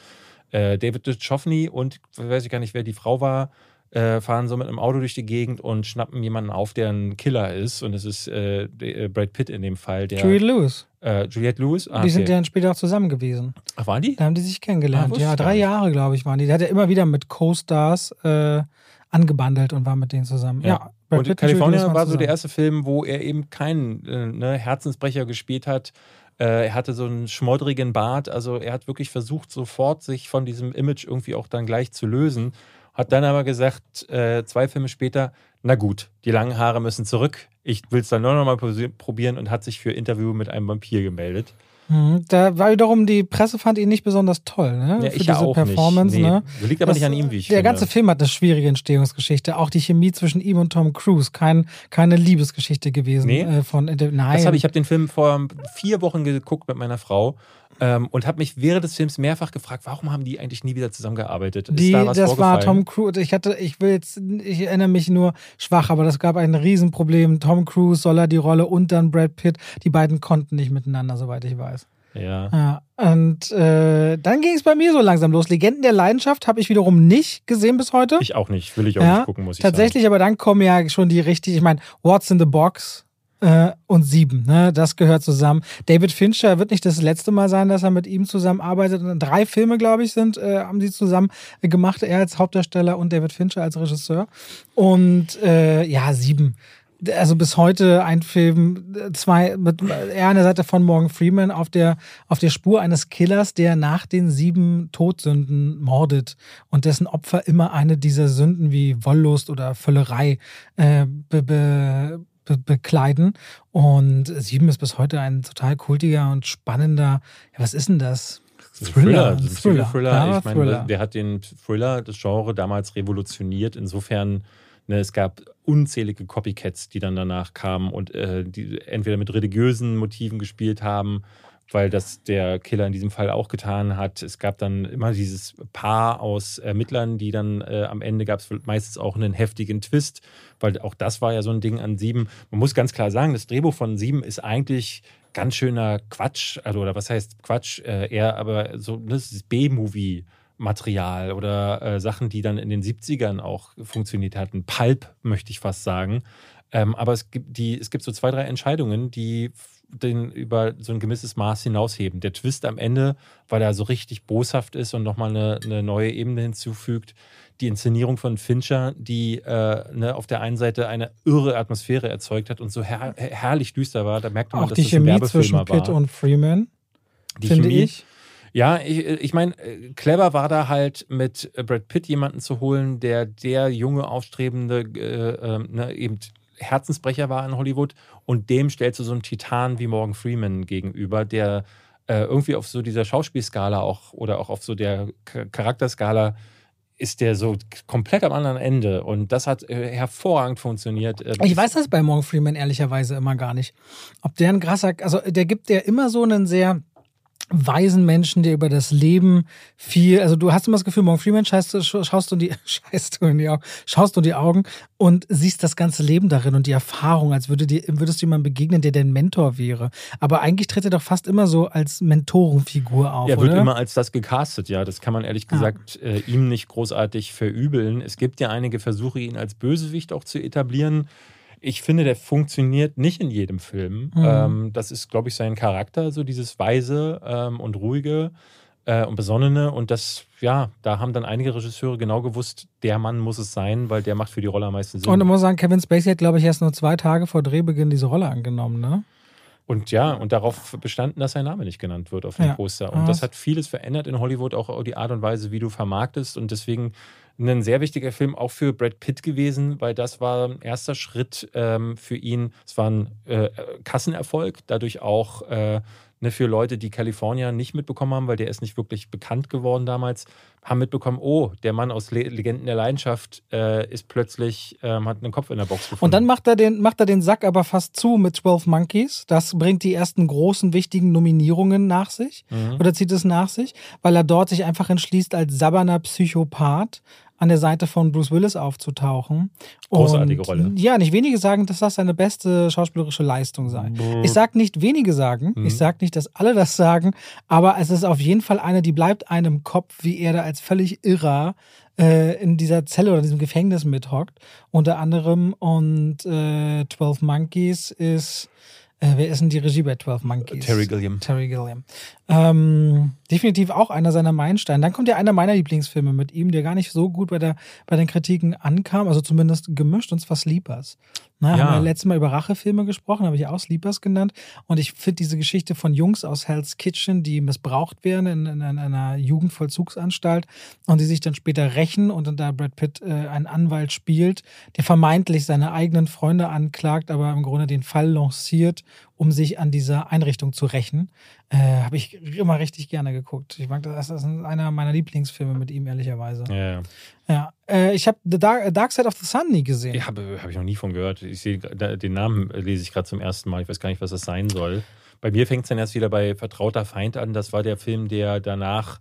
Äh, David Duchovny und, weiß ich gar nicht, wer die Frau war, äh, fahren so mit einem Auto durch die Gegend und schnappen jemanden auf, der ein Killer ist. Und es ist äh, äh Brad Pitt in dem Fall. Der, Juliette Lewis. Äh, Juliette Lewis? Ah, die sind ja dann später auch zusammen gewesen. Ach, waren die? Da haben die sich kennengelernt. Ah, ja, drei Jahre, glaube ich, waren die. Der hat ja immer wieder mit Co-Stars äh, angebandelt und war mit denen zusammen. Ja. ja Brad und Pitt California war so der erste Film, wo er eben keinen ne, Herzensbrecher gespielt hat. Er hatte so einen schmoddrigen Bart. Also er hat wirklich versucht, sofort sich von diesem Image irgendwie auch dann gleich zu lösen hat dann aber gesagt, äh, zwei Filme später, na gut, die langen Haare müssen zurück. Ich will es dann nur noch mal probieren und hat sich für Interview mit einem Vampir gemeldet. Mhm, da war wiederum, die Presse fand ihn nicht besonders toll, ne? Ja, für diese auch Performance. Nicht. Nee. Ne? Liegt aber das, nicht an ihm, wie ich Der finde. ganze Film hat eine schwierige Entstehungsgeschichte. Auch die Chemie zwischen ihm und Tom Cruise. Kein, keine Liebesgeschichte gewesen. Nee. Äh, von, äh, nein. hab ich, ich habe den Film vor vier Wochen geguckt mit meiner Frau ähm, und habe mich während des Films mehrfach gefragt, warum haben die eigentlich nie wieder zusammengearbeitet? Die, da das war Tom Cruise. Ich hatte, ich will jetzt, ich erinnere mich nur schwach, aber das gab ein Riesenproblem. Tom Cruise, soll er die Rolle und dann Brad Pitt. Die beiden konnten nicht miteinander, soweit ich weiß. Ja. ja. Und äh, dann ging es bei mir so langsam los. Legenden der Leidenschaft habe ich wiederum nicht gesehen bis heute. Ich auch nicht. Will ich auch ja, nicht gucken, muss ich Tatsächlich, sagen. aber dann kommen ja schon die richtig, ich meine, What's in the Box äh, und Sieben, ne? das gehört zusammen. David Fincher wird nicht das letzte Mal sein, dass er mit ihm zusammenarbeitet. Drei Filme, glaube ich, sind, äh, haben sie zusammen gemacht. Er als Hauptdarsteller und David Fincher als Regisseur. Und äh, ja, Sieben also bis heute ein Film, zwei, mit er an der Seite von Morgan Freeman auf der, auf der Spur eines Killers, der nach den sieben Todsünden mordet und dessen Opfer immer eine dieser Sünden wie Wollust oder Völlerei äh, be, be, be, bekleiden. Und sieben ist bis heute ein total kultiger und spannender, ja, was ist denn das? Thriller. Thriller. Thriller. Thriller. Ja, ich meine, Thriller. der hat den Thriller, das Genre, damals revolutioniert. Insofern Ne, es gab unzählige Copycats, die dann danach kamen und äh, die entweder mit religiösen Motiven gespielt haben, weil das der Killer in diesem Fall auch getan hat. Es gab dann immer dieses Paar aus Ermittlern, die dann äh, am Ende gab es meistens auch einen heftigen Twist, weil auch das war ja so ein Ding an Sieben. Man muss ganz klar sagen, das Drehbuch von Sieben ist eigentlich ganz schöner Quatsch, also oder was heißt Quatsch, äh, eher aber so ne, das ist B-Movie. Material oder äh, Sachen, die dann in den 70ern auch funktioniert hatten. Pulp, möchte ich fast sagen. Ähm, aber es gibt, die, es gibt so zwei, drei Entscheidungen, die den über so ein gewisses Maß hinausheben. Der Twist am Ende, weil er so richtig boshaft ist und nochmal eine, eine neue Ebene hinzufügt. Die Inszenierung von Fincher, die äh, ne, auf der einen Seite eine irre Atmosphäre erzeugt hat und so her herrlich düster war. Da merkt man, auch dass die das Chemie zwischen Pitt war. und Freeman. Die Chemie, ich. Ja, ich, ich meine, clever war da halt mit Brad Pitt jemanden zu holen, der der junge, aufstrebende, äh, äh, ne, eben Herzensbrecher war in Hollywood und dem stellst du so einen Titan wie Morgan Freeman gegenüber, der äh, irgendwie auf so dieser Schauspielskala auch oder auch auf so der Charakterskala ist der so komplett am anderen Ende und das hat äh, hervorragend funktioniert. Äh, ich weiß das bei Morgan Freeman ehrlicherweise immer gar nicht. Ob der ein krasser, also der gibt ja immer so einen sehr weisen Menschen, der über das Leben viel, also du hast immer das Gefühl, Morgan Freeman schaust, schaust du in die, schaust du in die Augen, schaust du in die Augen und siehst das ganze Leben darin und die Erfahrung, als würde dir, würdest du jemandem begegnen, der dein Mentor wäre. Aber eigentlich tritt er doch fast immer so als Mentorenfigur auf. Er wird oder? immer als das gecastet, ja. Das kann man ehrlich gesagt ah. äh, ihm nicht großartig verübeln. Es gibt ja einige Versuche, ihn als Bösewicht auch zu etablieren. Ich finde, der funktioniert nicht in jedem Film. Mhm. Ähm, das ist, glaube ich, sein Charakter, so dieses weise ähm, und ruhige äh, und besonnene. Und das, ja, da haben dann einige Regisseure genau gewusst, der Mann muss es sein, weil der macht für die Rolle am meisten Sinn. Und ich muss sagen, Kevin Spacey hat, glaube ich, erst nur zwei Tage vor Drehbeginn diese Rolle angenommen, ne? Und ja, und darauf bestanden, dass sein Name nicht genannt wird auf dem ja. Poster. Und das hat vieles verändert in Hollywood, auch die Art und Weise, wie du vermarktest. Und deswegen ein sehr wichtiger Film auch für Brad Pitt gewesen, weil das war ein erster Schritt ähm, für ihn. Es war ein äh, Kassenerfolg, dadurch auch äh, ne, für Leute, die California nicht mitbekommen haben, weil der ist nicht wirklich bekannt geworden damals, haben mitbekommen, oh, der Mann aus Le Legenden der Leidenschaft äh, ist plötzlich, ähm, hat einen Kopf in der Box gefunden. Und dann macht er, den, macht er den Sack aber fast zu mit 12 Monkeys. Das bringt die ersten großen, wichtigen Nominierungen nach sich mhm. oder zieht es nach sich, weil er dort sich einfach entschließt, als sabberner Psychopath an der Seite von Bruce Willis aufzutauchen. Großartige Und, Rolle. Ja, nicht wenige sagen, dass das seine beste schauspielerische Leistung sei. Brr. Ich sage nicht wenige sagen, mhm. ich sage nicht, dass alle das sagen, aber es ist auf jeden Fall eine, die bleibt einem Kopf, wie er da als völlig irrer äh, in dieser Zelle oder diesem Gefängnis mithockt. Unter anderem und äh, 12 Monkeys ist äh, wer ist denn die Regie bei 12 Monkeys? Terry Gilliam. Terry Gilliam. Ähm, definitiv auch einer seiner Meilensteine. Dann kommt ja einer meiner Lieblingsfilme mit ihm, der gar nicht so gut bei, der, bei den Kritiken ankam, also zumindest gemischt, und zwar Sleepers. Na, ja. Haben wir letztes Mal über Rachefilme gesprochen, habe ich auch Sleepers genannt. Und ich finde diese Geschichte von Jungs aus Hell's Kitchen, die missbraucht werden in, in, in, einer Jugendvollzugsanstalt und die sich dann später rächen und dann da Brad Pitt äh, einen Anwalt spielt, der vermeintlich seine eigenen Freunde anklagt, aber im Grunde den Fall lanciert, um sich an dieser Einrichtung zu rächen. Äh, habe ich immer richtig gerne geguckt. Ich mag das, das ist einer meiner Lieblingsfilme mit ihm, ehrlicherweise. Ja, ja. ja äh, ich habe The Dark, Dark, Side of the Sun nie gesehen. Ja, habe hab ich noch nie von gehört. Ich sehe, den Namen lese ich gerade zum ersten Mal. Ich weiß gar nicht, was das sein soll. Bei mir fängt es dann erst wieder bei Vertrauter Feind an. Das war der Film, der danach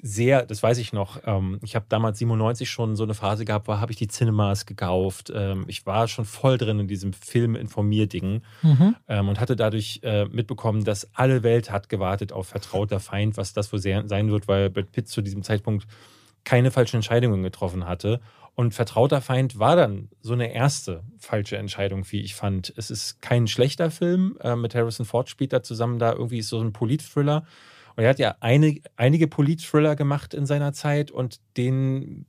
sehr, das weiß ich noch, ähm, ich habe damals 97 schon so eine Phase gehabt, war, habe ich die Cinemas gekauft. Ähm, ich war schon voll drin in diesem Film informier-Ding mhm. ähm, und hatte dadurch äh, mitbekommen, dass alle Welt hat gewartet auf Vertrauter Feind, was das wohl sein wird, weil Brad Pitt zu diesem Zeitpunkt keine falschen Entscheidungen getroffen hatte. Und Vertrauter Feind war dann so eine erste falsche Entscheidung, wie ich fand. Es ist kein schlechter Film. Äh, mit Harrison Ford spielt er zusammen da irgendwie so ein Polit-Thriller. Und er hat ja eine, einige Polit-Thriller gemacht in seiner Zeit und den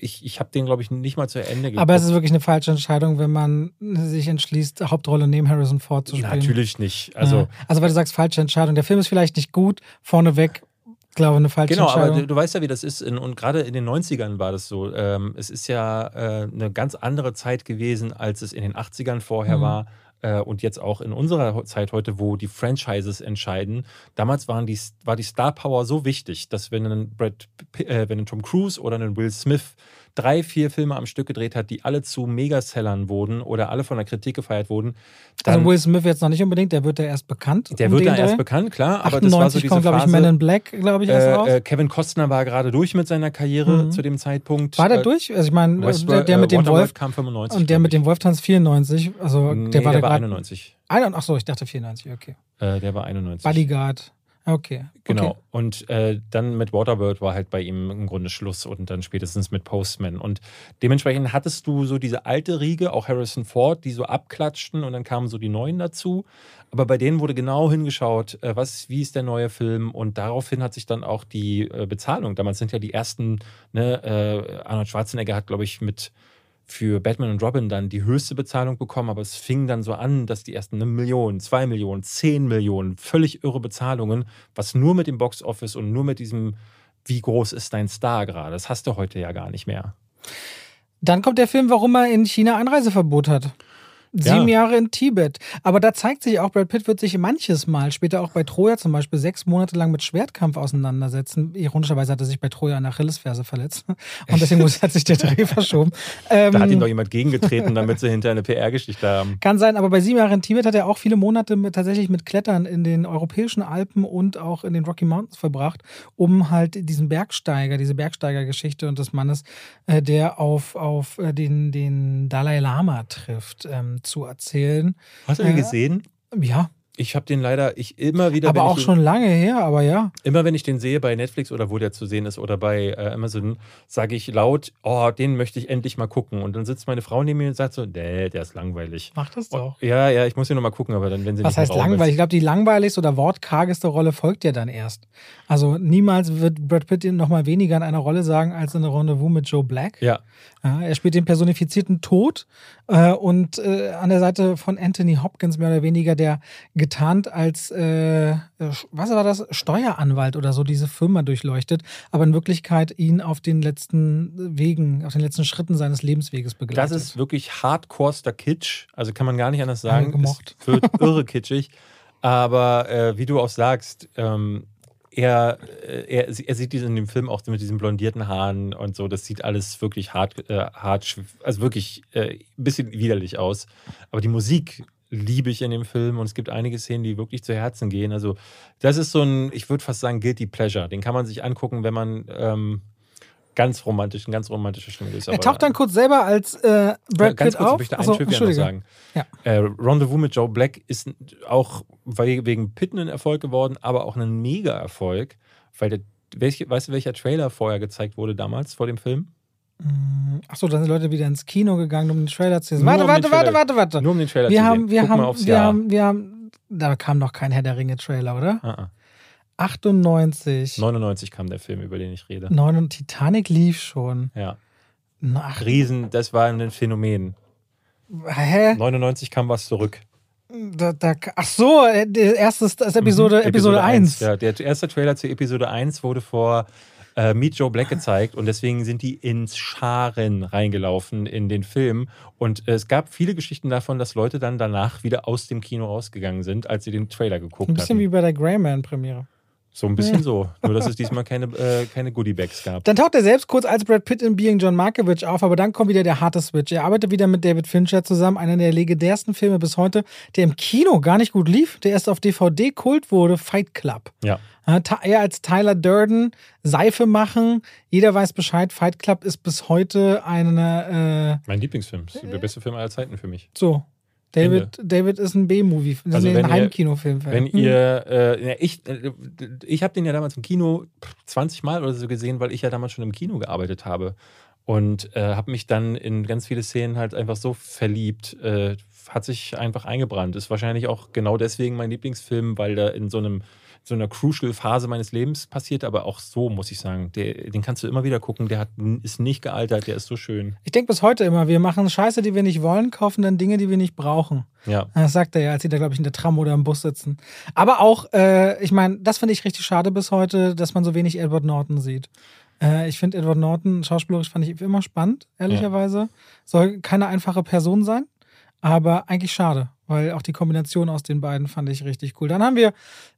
ich, ich habe den, glaube ich, nicht mal zu Ende geguckt. Aber es ist wirklich eine falsche Entscheidung, wenn man sich entschließt, Hauptrolle neben Harrison Ford zu spielen. Natürlich nicht. Also, ja. also weil du sagst, falsche Entscheidung. Der Film ist vielleicht nicht gut, vorneweg glaube, eine falsche genau, Entscheidung. Genau, aber du, weißt ja, wie das ist. Und gerade in den 90ern war das so. Ähm, es ist ja äh, eine ganz andere Zeit gewesen, als es in den 80ern vorher mhm. war. Äh, und jetzt auch in unserer Zeit heute, wo die Franchises entscheiden. Damals waren die, war die Star Power so wichtig, dass wenn ein, Brad, äh, wenn ein Tom Cruise oder ein Will Smith drei, vier Filme am Stück gedreht hat, die alle zu Megasellern wurden oder alle von der Kritik gefeiert wurden. also Will Smith jetzt noch nicht unbedingt, der wird ja erst bekannt. Der um wird ja erst bekannt, klar. Aber das war so diese kommt, glaube ich, Men in Black, glaube ich, erst äh, raus. Äh, Kevin Costner war gerade durch mit seiner Karriere mhm. zu dem Zeitpunkt. War der äh, durch? Also ich meine, der, der, mit dem Wolf kam 95. Und der mit dem Wolf tanzt 94. Also nee, der war, der war 91. Achso, ich dachte 94, okay. Äh, der war 91. Bodyguard. Okay. Genau. Okay. Und äh, dann mit Waterbird war halt bei ihm im Grunde Schluss und dann spätestens mit Postman. Und dementsprechend hattest du so diese alte Riege, auch Harrison Ford, die so abklatschten und dann kamen so die neuen dazu. Aber bei denen wurde genau hingeschaut, äh, was, wie ist der neue Film und daraufhin hat sich dann auch die äh, Bezahlung. Damals sind ja die ersten, ne, äh, Arnold Schwarzenegger hat, glaube ich, mit für Batman und Robin dann die höchste Bezahlung bekommen, aber es fing dann so an, dass die ersten eine Million, zwei Millionen, zehn Millionen, völlig irre Bezahlungen, was nur mit dem Boxoffice und nur mit diesem, wie groß ist dein Star gerade, das hast du heute ja gar nicht mehr. Dann kommt der Film, warum er in China Einreiseverbot hat. Sieben ja. Jahre in Tibet. Aber da zeigt sich auch, Brad Pitt wird sich manches Mal, später auch bei Troja zum Beispiel, sechs Monate lang mit Schwertkampf auseinandersetzen. Ironischerweise hat er sich bei Troja an der Achillesferse verletzt. Und deswegen muss, hat sich der Dreh verschoben. Ähm, da hat ihm doch jemand gegengetreten, damit sie hinter eine PR-Geschichte haben. Kann sein, aber bei sieben Jahren in Tibet hat er auch viele Monate mit, tatsächlich mit Klettern in den europäischen Alpen und auch in den Rocky Mountains verbracht, um halt diesen Bergsteiger, diese Bergsteigergeschichte und des Mannes, äh, der auf, auf äh, den, den Dalai Lama trifft, ähm, zu erzählen. Hast du den äh, gesehen? Ja. Ich habe den leider, ich immer wieder. Aber auch schon lange her, aber ja. Immer wenn ich den sehe bei Netflix oder wo der zu sehen ist oder bei äh, Amazon, sage ich laut, oh, den möchte ich endlich mal gucken. Und dann sitzt meine Frau neben mir und sagt so, nee, der ist langweilig. Mach das doch. Oh, ja, ja, ich muss ihn nochmal gucken, aber dann, wenn sie Was heißt langweilig? Ist. Ich glaube, die langweiligste oder wortkargeste Rolle folgt ja dann erst. Also niemals wird Brad Pitt nochmal weniger in einer Rolle sagen als in der Rendezvous mit Joe Black. Ja. ja er spielt den personifizierten Tod äh, und äh, an der Seite von Anthony Hopkins mehr oder weniger, der getarnt als, äh, was war das, Steueranwalt oder so diese Firma durchleuchtet, aber in Wirklichkeit ihn auf den letzten Wegen, auf den letzten Schritten seines Lebensweges begleitet. Das ist wirklich hardcorester Kitsch, also kann man gar nicht anders sagen. Gemocht. Es wird irre kitschig, aber äh, wie du auch sagst, ähm, er, äh, er, er sieht diesen in dem Film auch mit diesen blondierten Haaren und so. Das sieht alles wirklich hart, äh, hart also wirklich äh, ein bisschen widerlich aus. Aber die Musik liebe ich in dem Film und es gibt einige Szenen, die wirklich zu Herzen gehen. Also, das ist so ein, ich würde fast sagen, Guilty Pleasure. Den kann man sich angucken, wenn man. Ähm, ganz romantisch, ein ganz romantischer Stimmung ist. Er taucht dann kurz selber als äh, Brad ganz Pitt kurz, auf. Ich möchte einen Trivia noch sagen. Ja. Äh, Rendezvous mit Joe Black ist auch wegen Pitt ein Erfolg geworden, aber auch ein Mega-Erfolg, weil der, welche, weißt du, welcher Trailer vorher gezeigt wurde damals vor dem Film? Mm, Achso, dann sind Leute wieder ins Kino gegangen, um den Trailer zu sehen. Warte, um warte, warte, warte, warte. Nur um den Trailer wir zu haben, sehen. Wir Guck haben, wir haben, wir haben, da kam noch kein Herr der Ringe-Trailer, oder? Uh -uh. 98. 99 kam der Film, über den ich rede. 9 Titanic lief schon. Ja. Ach. Riesen, das war ein Phänomen. Hä? 99 kam was zurück. Da, da, ach so, äh, erstes, das Episode, mhm, Episode, Episode 1. 1. Ja, der erste Trailer zu Episode 1 wurde vor äh, Meet Joe Black gezeigt und deswegen sind die ins Scharen reingelaufen in den Film. Und es gab viele Geschichten davon, dass Leute dann danach wieder aus dem Kino rausgegangen sind, als sie den Trailer geguckt haben. Ein bisschen hatten. wie bei der Greyman-Premiere. So ein bisschen so. Nur, dass es diesmal keine, äh, keine Goodiebags gab. Dann taucht er selbst kurz als Brad Pitt in Being John Markovich auf, aber dann kommt wieder der harte Switch. Er arbeitet wieder mit David Fincher zusammen, einer der legendärsten Filme bis heute, der im Kino gar nicht gut lief, der erst auf DVD Kult wurde, Fight Club. Ja. Er als Tyler Durden Seife machen. Jeder weiß Bescheid. Fight Club ist bis heute eine. Äh, mein Lieblingsfilm. Ist der beste Film aller Zeiten für mich. So. David, David ist ein B-Movie, also ein Heimkinofilm. Wenn hm. ihr, äh, ich, äh, ich habe den ja damals im Kino 20 Mal oder so gesehen, weil ich ja damals schon im Kino gearbeitet habe und äh, habe mich dann in ganz viele Szenen halt einfach so verliebt, äh, hat sich einfach eingebrannt. Ist wahrscheinlich auch genau deswegen mein Lieblingsfilm, weil da in so einem so einer crucial Phase meines Lebens passiert, aber auch so, muss ich sagen. Der, den kannst du immer wieder gucken. Der hat, ist nicht gealtert, der ist so schön. Ich denke bis heute immer, wir machen Scheiße, die wir nicht wollen, kaufen dann Dinge, die wir nicht brauchen. Ja. Das sagt er ja, als sie da, glaube ich, in der Tram oder im Bus sitzen. Aber auch, äh, ich meine, das finde ich richtig schade bis heute, dass man so wenig Edward Norton sieht. Äh, ich finde Edward Norton schauspielerisch fand ich immer spannend, ehrlicherweise. Ja. Soll keine einfache Person sein, aber eigentlich schade weil auch die Kombination aus den beiden fand ich richtig cool. Dann haben wir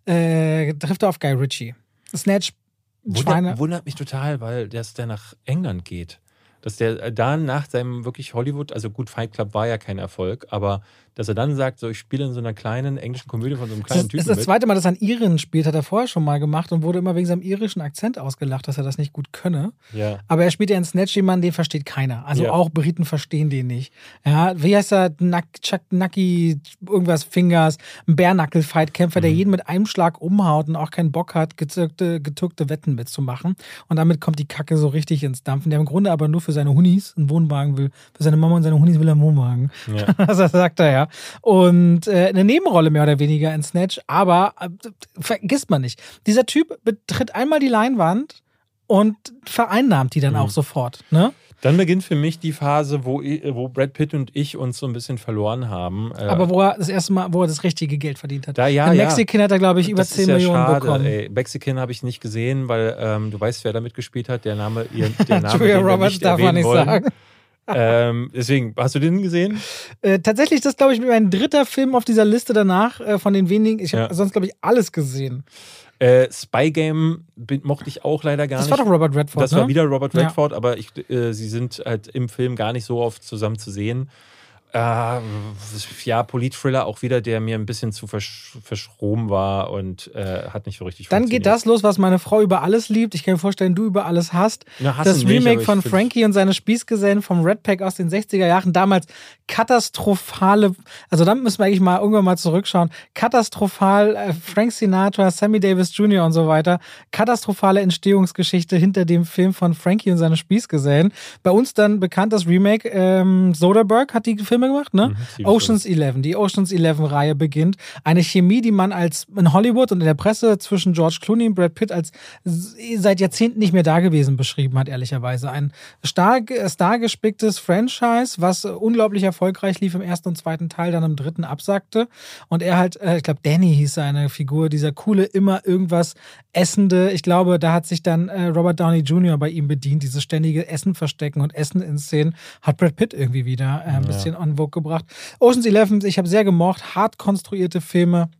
äh, trifft auf Guy Ritchie. Snatch Wundert, wundert mich total, weil der nach England geht dass der äh, dann nach seinem wirklich Hollywood, also gut, Fight Club war ja kein Erfolg, aber dass er dann sagt, so ich spiele in so einer kleinen englischen Komödie von so einem kleinen das, Typen. Das ist das zweite Mal, dass er einen Iren spielt, hat er vorher schon mal gemacht und wurde immer wegen seinem irischen Akzent ausgelacht, dass er das nicht gut könne. Ja. Aber er spielt ja in Snatch jemanden, den versteht keiner. Also ja. auch Briten verstehen den nicht. Ja, wie heißt er? Nack, Chuck Nucky, irgendwas Fingers, ein Bärnackel-Fight-Kämpfer, mhm. der jeden mit einem Schlag umhaut und auch keinen Bock hat, gezückte, getürkte Wetten mitzumachen. Und damit kommt die Kacke so richtig ins Dampfen. Der im Grunde aber nur für seine Hunis einen Wohnwagen will. Für seine Mama und seine Hunis will er einen Wohnwagen. Ja. das sagt er ja. Und äh, eine Nebenrolle mehr oder weniger in Snatch. Aber äh, vergisst man nicht. Dieser Typ betritt einmal die Leinwand und vereinnahmt die dann mhm. auch sofort. Ne? Dann beginnt für mich die Phase, wo, wo Brad Pitt und ich uns so ein bisschen verloren haben. Äh, Aber wo er das erste Mal, wo er das richtige Geld verdient hat. Da, ja, In Mexican ja. hat er, glaube ich, über das 10 ist ja Millionen schade, bekommen. Ey. Mexican habe ich nicht gesehen, weil ähm, du weißt, wer da mitgespielt hat. Der Name, ihr, der Name Julia Roberts darf man nicht wollen. sagen. Ähm, deswegen, hast du den gesehen? Äh, tatsächlich, das glaube ich mein dritter Film auf dieser Liste danach äh, von den wenigen. Ich habe ja. sonst glaube ich alles gesehen. Äh, Spy Game mochte ich auch leider gar das nicht. Das war doch Robert Redford. Das ne? war wieder Robert Redford, ja. aber ich, äh, sie sind halt im Film gar nicht so oft zusammen zu sehen. Äh, ja, Polit-Thriller auch wieder, der mir ein bisschen zu versch verschroben war und äh, hat nicht so richtig Dann geht das los, was meine Frau über alles liebt. Ich kann mir vorstellen, du über alles hast. Na, das Remake nicht, von Frankie und seine Spießgesellen vom Red Pack aus den 60er Jahren. Damals katastrophale, also da müssen wir eigentlich mal irgendwann mal zurückschauen. Katastrophal, äh, Frank Sinatra, Sammy Davis Jr. und so weiter. Katastrophale Entstehungsgeschichte hinter dem Film von Frankie und seine Spießgesellen. Bei uns dann bekannt das Remake, ähm, Soderbergh hat die Filme gemacht, ne? Mhm, Oceans 11. Die Oceans 11 Reihe beginnt. Eine Chemie, die man als in Hollywood und in der Presse zwischen George Clooney und Brad Pitt als seit Jahrzehnten nicht mehr dagewesen beschrieben hat, ehrlicherweise. Ein stark, stargespicktes Franchise, was unglaublich erfolgreich lief im ersten und zweiten Teil, dann im dritten absackte. Und er halt, äh, ich glaube, Danny hieß seine Figur, dieser coole, immer irgendwas essende. Ich glaube, da hat sich dann äh, Robert Downey Jr. bei ihm bedient, dieses ständige Essen verstecken und Essen in Szenen, hat Brad Pitt irgendwie wieder äh, ein ja. bisschen on Vogue gebracht. Ocean's Eleven, ich habe sehr gemocht, hart konstruierte Filme,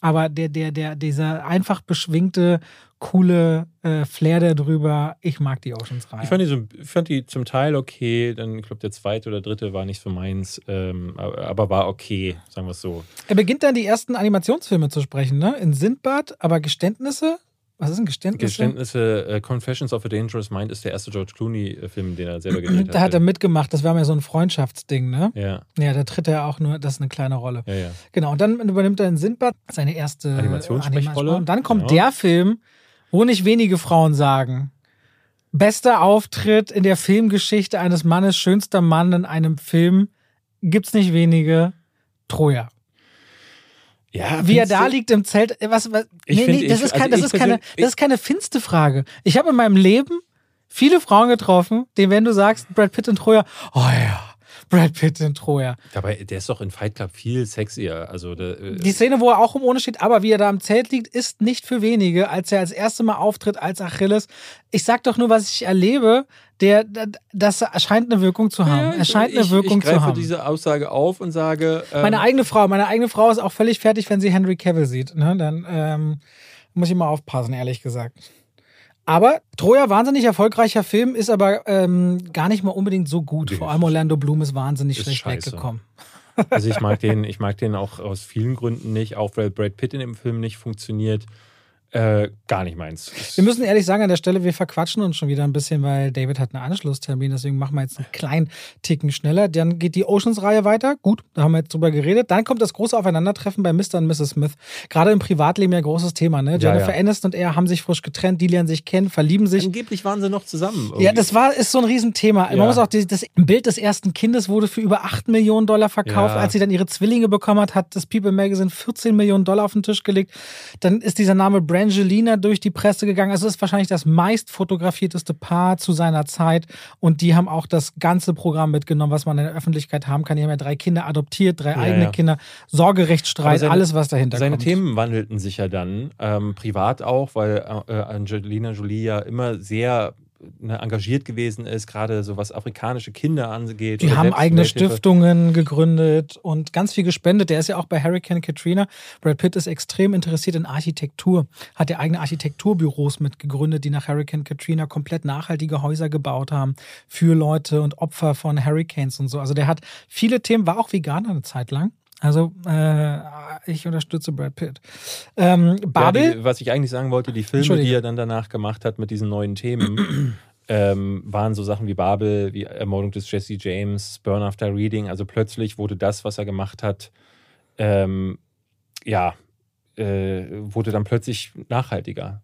aber der, der, der, dieser einfach beschwingte, coole äh, Flair da drüber, ich mag die Oceans-Reihe. Ich fand die, so, fand die zum Teil okay, dann, ich glaube, der zweite oder dritte war nicht so meins, ähm, aber war okay, sagen wir es so. Er beginnt dann die ersten Animationsfilme zu sprechen, ne? In Sindbad, aber Geständnisse was ist ein Geständnis? Geständnisse, uh, Confessions of a Dangerous Mind ist der erste George Clooney-Film, den er selber gedreht hat. Da hat er mitgemacht, das war mir so ein Freundschaftsding, ne? Ja. Ja, da tritt er auch nur, das ist eine kleine Rolle. Ja, ja. Genau, und dann übernimmt er in Sindbad seine erste Animationsrolle. Und dann kommt genau. der Film, wo nicht wenige Frauen sagen, bester Auftritt in der Filmgeschichte eines Mannes, schönster Mann in einem Film, gibt's nicht wenige, Troja. Ja, wie er da liegt im Zelt. Äh, was, was nee, find, nee, das, ich, ist, kein, also das, ist keine, das ist keine finste Frage. Ich habe in meinem Leben viele Frauen getroffen, denen, wenn du sagst, Brad Pitt und Troja, oh ja, Brad Pitt in Troja. Dabei, der ist doch in Fight Club viel sexier. Also der, äh die Szene, wo er auch im Ohne steht, aber wie er da im Zelt liegt, ist nicht für wenige, als er als erste Mal auftritt als Achilles. Ich sag doch nur, was ich erlebe. Der, das scheint eine Wirkung zu haben. Ja, er scheint eine Wirkung ich zu haben. Ich diese Aussage auf und sage. Ähm meine eigene Frau, meine eigene Frau ist auch völlig fertig, wenn sie Henry Cavill sieht. Ne? Dann ähm, muss ich mal aufpassen, ehrlich gesagt. Aber Troja, wahnsinnig erfolgreicher Film, ist aber ähm, gar nicht mal unbedingt so gut. Vor allem Orlando Bloom ist wahnsinnig ist schlecht scheiße. weggekommen. Also ich mag den, ich mag den auch aus vielen Gründen nicht, auch weil Brad Pitt in dem Film nicht funktioniert. Äh, gar nicht meins. Wir müssen ehrlich sagen, an der Stelle, wir verquatschen uns schon wieder ein bisschen, weil David hat einen Anschlusstermin, deswegen machen wir jetzt einen kleinen Ticken schneller. Dann geht die Oceans-Reihe weiter. Gut, da haben wir jetzt drüber geredet. Dann kommt das große Aufeinandertreffen bei Mr. und Mrs. Smith. Gerade im Privatleben ja großes Thema, ne? Jennifer ja. Aniston und er haben sich frisch getrennt, die lernen sich kennen, verlieben sich. Angeblich waren sie noch zusammen. Irgendwie. Ja, das war, ist so ein Riesenthema. Ja. Man muss auch, die, das Bild des ersten Kindes wurde für über 8 Millionen Dollar verkauft. Ja. Als sie dann ihre Zwillinge bekommen hat, hat das People Magazine 14 Millionen Dollar auf den Tisch gelegt. Dann ist dieser Name Brangelina durch die Presse gegangen. Also es ist wahrscheinlich das meist fotografierteste Paar zu seiner Zeit. Und die haben auch das ganze Programm mitgenommen, was man in der Öffentlichkeit haben kann. Die haben ja drei Kinder adoptiert, drei ja, eigene ja. Kinder, Sorgerechtsstreit, seine, alles, was dahinter seine kommt. Seine Themen wandelten sich ja dann, ähm, privat auch, weil äh, Angelina Jolie ja immer sehr ne, engagiert gewesen ist, gerade so was afrikanische Kinder angeht. Die haben eigene Stiftungen gegründet und ganz viel gespendet. Der ist ja auch bei Hurricane Katrina. Brad Pitt ist extrem interessiert in Architektur, hat ja eigene Architekturbüros mitgegründet, die nach Hurricane Katrina komplett nachhaltige Häuser gebaut haben für Leute und Opfer von Hurricanes und so. Also der hat viele Themen, war auch Veganer eine Zeit lang. Also äh, ich unterstütze Brad Pitt. Ähm, Babel. Ja, die, was ich eigentlich sagen wollte, die Filme, die er dann danach gemacht hat mit diesen neuen Themen, ähm, waren so Sachen wie Babel, wie Ermordung des Jesse James, Burn After Reading. Also plötzlich wurde das, was er gemacht hat, ähm, ja, äh, wurde dann plötzlich nachhaltiger.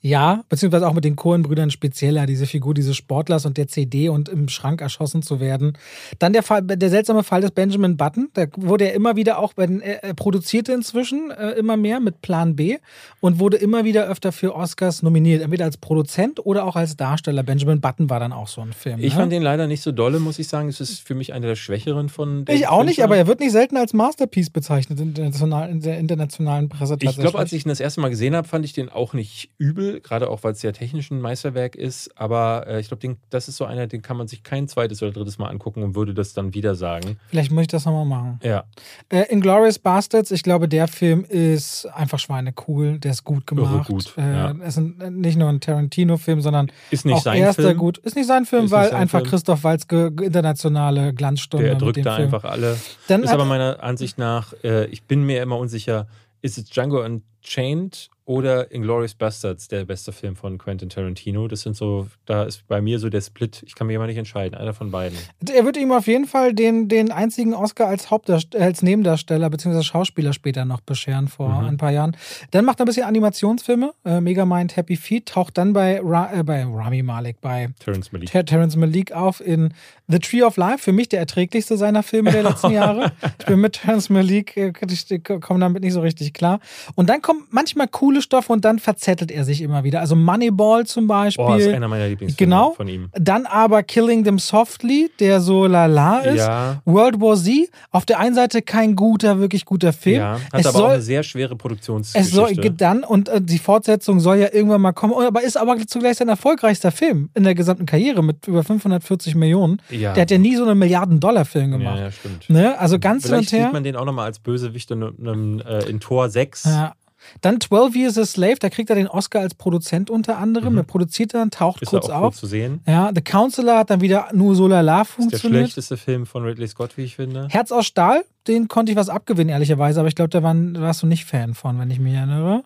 Ja, beziehungsweise auch mit den Cohen-Brüdern spezieller, diese Figur dieses Sportlers und der CD und im Schrank erschossen zu werden. Dann der Fall, der seltsame Fall des Benjamin Button, da wurde er immer wieder auch, er, er produzierte inzwischen äh, immer mehr mit Plan B und wurde immer wieder öfter für Oscars nominiert, entweder als Produzent oder auch als Darsteller. Benjamin Button war dann auch so ein Film. Ich ne? fand den leider nicht so dolle, muss ich sagen. Es ist für mich einer der schwächeren von Ich auch nicht, aber er wird nicht selten als Masterpiece bezeichnet in der internationalen Presse. Ich glaube, als ich ihn das erste Mal gesehen habe, fand ich den auch nicht nicht übel, gerade auch weil es ja technisch ein Meisterwerk ist. Aber äh, ich glaube, das ist so einer, den kann man sich kein zweites oder drittes Mal angucken und würde das dann wieder sagen. Vielleicht muss ich das nochmal machen. Ja. Äh, Inglourious Bastards, ich glaube, der Film ist einfach schweinecool. Der ist gut gemacht. Irre gut, äh, ja. Es ist nicht nur ein Tarantino-Film, sondern Ist nicht auch sein erster Film. gut. Ist nicht sein Film, Ist weil nicht sein einfach Film. Christoph Waltzke internationale Glanzstunde Der drückt da Film. einfach alle. Dann ist aber meiner Ansicht nach, äh, ich bin mir immer unsicher, ist es Django Unchained oder Inglourious Bastards der beste Film von Quentin Tarantino? Das sind so, da ist bei mir so der Split. Ich kann mir immer nicht entscheiden, einer von beiden. Er wird ihm auf jeden Fall den, den einzigen Oscar als, Hauptdarst als Nebendarsteller bzw. Schauspieler später noch bescheren vor Mhm. ein paar Jahren. Dann macht er ein bisschen Animationsfilme. Äh, Megamind Happy Feet taucht dann bei, Ra äh, bei Rami Malek, bei Terrence Malick. Ter Terrence Malik auf in The Tree of Life. Für mich der erträglichste seiner Filme der letzten Jahre. Ich bin mit Terrence Malik, äh, ich komme damit nicht so richtig klar. Und dann kommen manchmal coole Stoffe und dann verzettelt er sich immer wieder. Also Moneyball zum Beispiel. Boah, ist einer meiner Lieblingsfilme Genau. von ihm. Dann aber Killing Them Softly, der so lala ist. Ja. World War Z, auf der einen Seite kein guter, wirklich guter Film. Ja, hat es aber soll, auch eine sehr schwere es soll Produktionsgeschichte. dann, und äh, die Fortsetzung soll ja irgendwann mal kommen, aber ist aber zugleich sein erfolgreichster Film in der gesamten Karriere mit über 540 Millionen. Ja. Der hat ja nie so einen Milliarden-Dollar-Film gemacht. ja, ja, stimmt. Ne? Also ganz Vielleicht und her. sieht man den auch nochmal als Bösewicht in, in, äh, in Tor 6. Ja. Dann 12 Years a Slave, da kriegt er den Oscar als Produzent unter anderem. Er produziert dann, taucht Mhm. Ist kurz er auch auf. gut zu sehen. Ja, The Counselor hat dann wieder nur so lala Ist der funktioniert. schlechteste Film von Ridley Scott, wie ich finde. Herz aus Stahl, den konnte ich was abgewinnen, ehrlicherweise, aber ich glaube, da warst du nicht Fan von, wenn ich mich erinnere.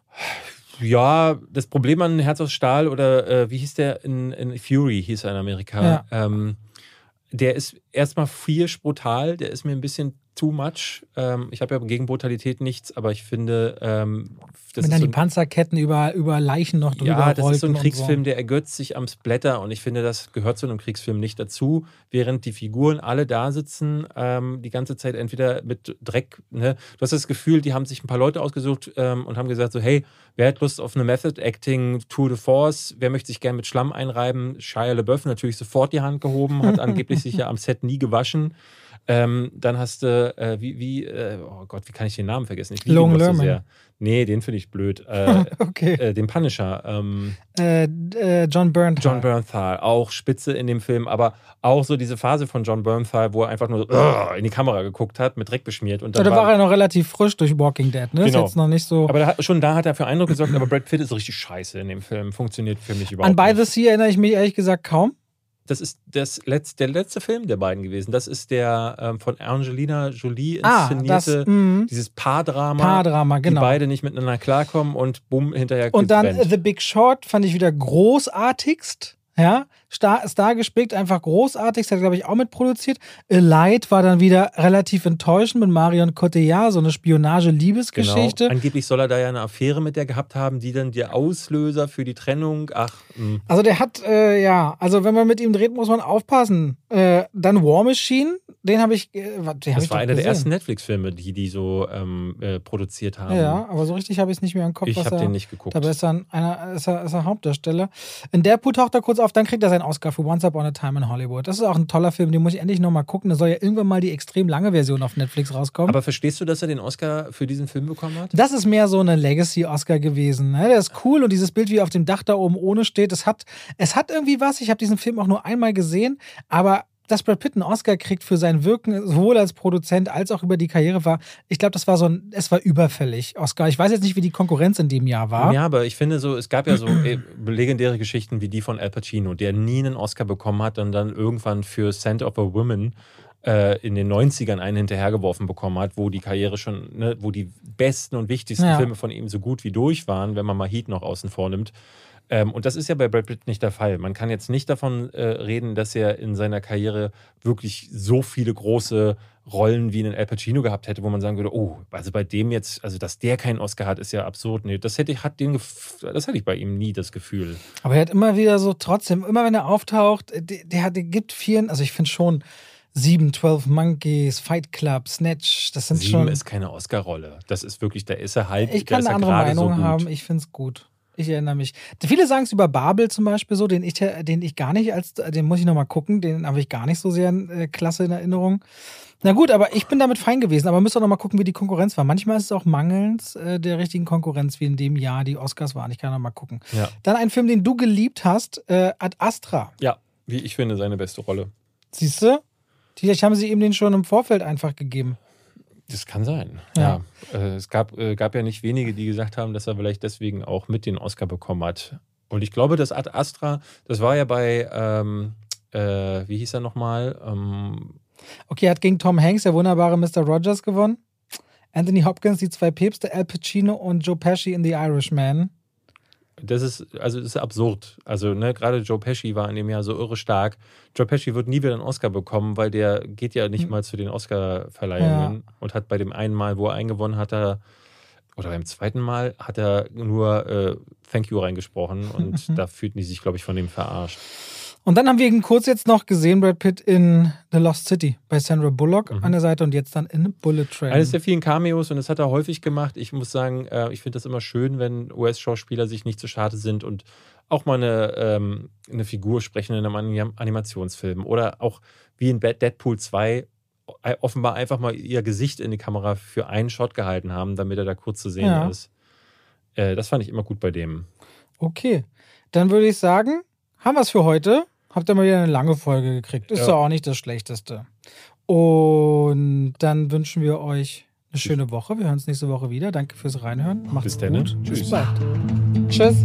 Ja, das Problem an Herz aus Stahl oder äh, wie hieß der in, in Fury, hieß er in Amerika. Ähm, der ist erstmal frisch brutal, der ist mir ein bisschen too much. Ähm, ich habe ja gegen Brutalität nichts, aber ich finde, ähm, das wenn dann so die Panzerketten über, über Leichen noch drüber Ja, das ist so ein Kriegsfilm, der ergötzt sich am Splatter und ich finde, das gehört zu einem Kriegsfilm nicht dazu, während die Figuren alle da sitzen, ähm, die ganze Zeit entweder mit Dreck, ne? Du hast das Gefühl, die haben sich ein paar Leute ausgesucht ähm, und haben gesagt so, hey, wer hat Lust auf eine Method Acting Tour de Force, wer möchte sich gerne mit Schlamm einreiben? Shia LaBeouf natürlich sofort die Hand gehoben, hat angeblich sich ja am Set nie gewaschen. Ähm, dann hast du, äh, wie, wie äh, oh Gott, wie kann ich den Namen vergessen? Ich liebe Long doch so Lerman. sehr. Nee, den finde ich blöd. Äh, Okay. äh, den Punisher. Ähm, Äh, äh, John Bernthal. John Bernthal, auch Spitze in dem Film, aber auch so diese Phase von John Bernthal, wo er einfach nur so, in die Kamera geguckt hat, mit Dreck beschmiert. Und dann Oder war er noch relativ frisch durch Walking Dead, ne? Ist Genau. jetzt noch nicht so. aber da, schon da hat er für Eindruck gesorgt, aber Brad Pitt ist richtig scheiße in dem Film. Funktioniert für mich überhaupt An By nicht. the Sea erinnere ich mich ehrlich gesagt kaum. Das ist das letz, der letzte Film der beiden gewesen. Das ist der ähm, von Angelina Jolie Ah, das inszenierte, mh, dieses Paardrama, Paardrama, die genau. beide nicht miteinander klarkommen und bumm, hinterher Und dann getrennt. The Big Short fand ich wieder großartigst. Ja, Star, Star gespickt, einfach großartigst, hat, glaube ich, auch mitproduziert. Elite war dann wieder relativ enttäuschend mit Marion Cotillard, so eine Spionage-Liebesgeschichte. Genau. Angeblich soll er da ja eine Affäre mit der gehabt haben, die dann der Auslöser für die Trennung. Ach, mh. Also der hat, äh, ja, also wenn man mit ihm dreht, muss man aufpassen. Äh, dann War Machine, den habe ich, äh, den das ich war einer der ersten Netflix-Filme, die die so ähm, äh, produziert haben. Ja, aber so richtig habe ich es nicht mehr im Kopf. ich habe den nicht geguckt. Dabei ist er, ein- einer, ist, er, ist er Hauptdarsteller. In Deadpool taucht er kurz auf, dann kriegt er seinen Oscar für Once Upon a Time in Hollywood. Das ist auch ein toller Film, den muss ich endlich nochmal gucken. Da soll ja irgendwann mal die extrem lange Version auf Netflix rauskommen. Aber verstehst du, dass er den Oscar für diesen Film bekommen hat? das ist mehr so eine Legacy-Oscar gewesen. Ne? Der ist cool und dieses Bild, wie auf dem Dach da oben ohne steht, es hat, es hat irgendwie was. Ich habe diesen Film auch nur einmal gesehen, aber dass Brad Pitt einen Oscar kriegt für sein Wirken, sowohl als Produzent als auch über die Karriere war, ich glaube, das war so ein, es war überfällig, Oscar. Ich weiß jetzt nicht, wie die Konkurrenz in dem Jahr war. Ja, aber ich finde so, es gab ja so äh, legendäre Geschichten wie die von Al Pacino, der nie einen Oscar bekommen hat und dann irgendwann für Scent of a Woman äh, in den 90ern einen hinterhergeworfen bekommen hat, wo die Karriere schon, ne, wo die besten und wichtigsten Ja. Filme von ihm so gut wie durch waren, wenn man mal Heat noch außen vor nimmt. Ähm, und das ist ja bei Brad Pitt nicht der Fall. Man kann jetzt nicht davon äh, reden, dass er in seiner Karriere wirklich so viele große Rollen wie einen Al Pacino gehabt hätte, wo man sagen würde, oh, also bei dem jetzt, also dass der keinen Oscar hat, ist ja absurd. Nee, das hätte ich, hat den, das hatte ich bei ihm nie das Gefühl. Aber er hat immer wieder so trotzdem, immer wenn er auftaucht, der, der, hat- der gibt vielen, also ich finde schon 7, 12 Monkeys, Fight Club, Snatch, das sind Sieben schon. ist keine Oscar-Rolle. Das ist wirklich, da ist er halt. ich kann eine er andere Meinung haben, ich finde es gut. Ich erinnere mich. Viele sagen es über Babel zum Beispiel so, den ich, den ich gar nicht als, den muss ich nochmal gucken, den habe ich gar nicht so sehr äh, klasse in Erinnerung. Na gut, aber ich bin damit fein gewesen. Aber müsst ihr nochmal gucken, wie die Konkurrenz war. Manchmal ist es auch mangelnd äh, der richtigen Konkurrenz, wie in dem Jahr die Oscars waren. Ich kann nochmal gucken. Ja. Dann ein Film, den du geliebt hast, äh, Ad Astra. Ja, wie ich finde, seine beste Rolle. Siehst du? Vielleicht haben sie ihm den schon im Vorfeld einfach gegeben. Das kann sein. Ja. ja. Äh, es gab, äh, gab ja nicht wenige, die gesagt haben, dass er vielleicht deswegen auch mit den Oscar bekommen hat. Und ich glaube, das Ad Astra, das war ja bei, ähm, äh, wie hieß er nochmal? Ähm, okay, er hat gegen Tom Hanks, der wunderbare Mr. Rogers, gewonnen. Anthony Hopkins, die zwei Päpste, Al Pacino und Joe Pesci in The Irishman das ist, also das ist absurd. Also, ne, gerade Joe Pesci war in dem Jahr so irre stark. Joe Pesci wird nie wieder einen Oscar bekommen, weil der geht ja nicht hm. mal zu den Oscar-Verleihungen ja. und hat bei dem einen Mal, wo er eingewonnen hat, er, oder beim zweiten Mal hat er nur äh, Thank you reingesprochen und da fühlten die sich, glaube ich, von dem verarscht. Und dann haben wir ihn kurz jetzt noch gesehen, Brad Pitt in The Lost City bei Sandra Bullock mhm. an der Seite und jetzt dann in Bullet Train. Eines der vielen Cameos und das hat er häufig gemacht. Ich muss sagen, äh, ich finde das immer schön, wenn US-Schauspieler sich nicht zu schade sind und auch mal eine, ähm, eine Figur sprechen in einem Animationsfilm oder auch wie in Deadpool 2 äh, offenbar einfach mal ihr Gesicht in die Kamera für einen Shot gehalten haben, damit er da kurz zu sehen ja. ist. Äh, das fand ich immer gut bei dem. Okay, dann würde ich sagen, haben wir es für heute. Habt ihr mal wieder eine lange Folge gekriegt. Ist ja. doch auch nicht das Schlechteste. Und dann wünschen wir euch eine schöne Woche. Wir hören uns nächste Woche wieder. Danke fürs Reinhören. Macht's Bis gut. Tschüss. Bis bald. Tschüss.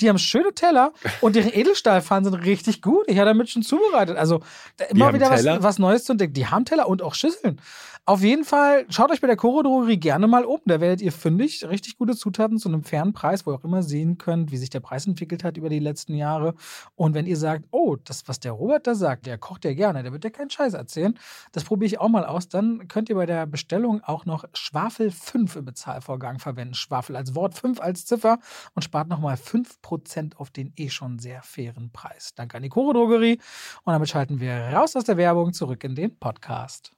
Die haben schöne Teller und ihre Edelstahlpfannen sind richtig gut. Ich habe damit schon zubereitet. Also immer wieder was, was, Neues zu entdecken. Die haben Teller und auch Schüsseln. Auf jeden Fall, schaut euch bei der Koro Drogerie gerne mal um. Da werdet ihr fündig. Richtig gute Zutaten zu einem fairen Preis, wo ihr auch immer sehen könnt, wie sich der Preis entwickelt hat über die letzten Jahre. Und wenn ihr sagt, oh, das, was der Robert da sagt, der kocht ja gerne, der wird ja keinen Scheiß erzählen. Das probiere ich auch mal aus. Dann könnt ihr bei der Bestellung auch noch Schwafel 5 im Bezahlvorgang verwenden. Schwafel als Wort, 5 als Ziffer und spart nochmal 5% auf den eh schon sehr fairen Preis. Danke an die Koro Drogerie. Und damit schalten wir raus aus der Werbung zurück in den Podcast.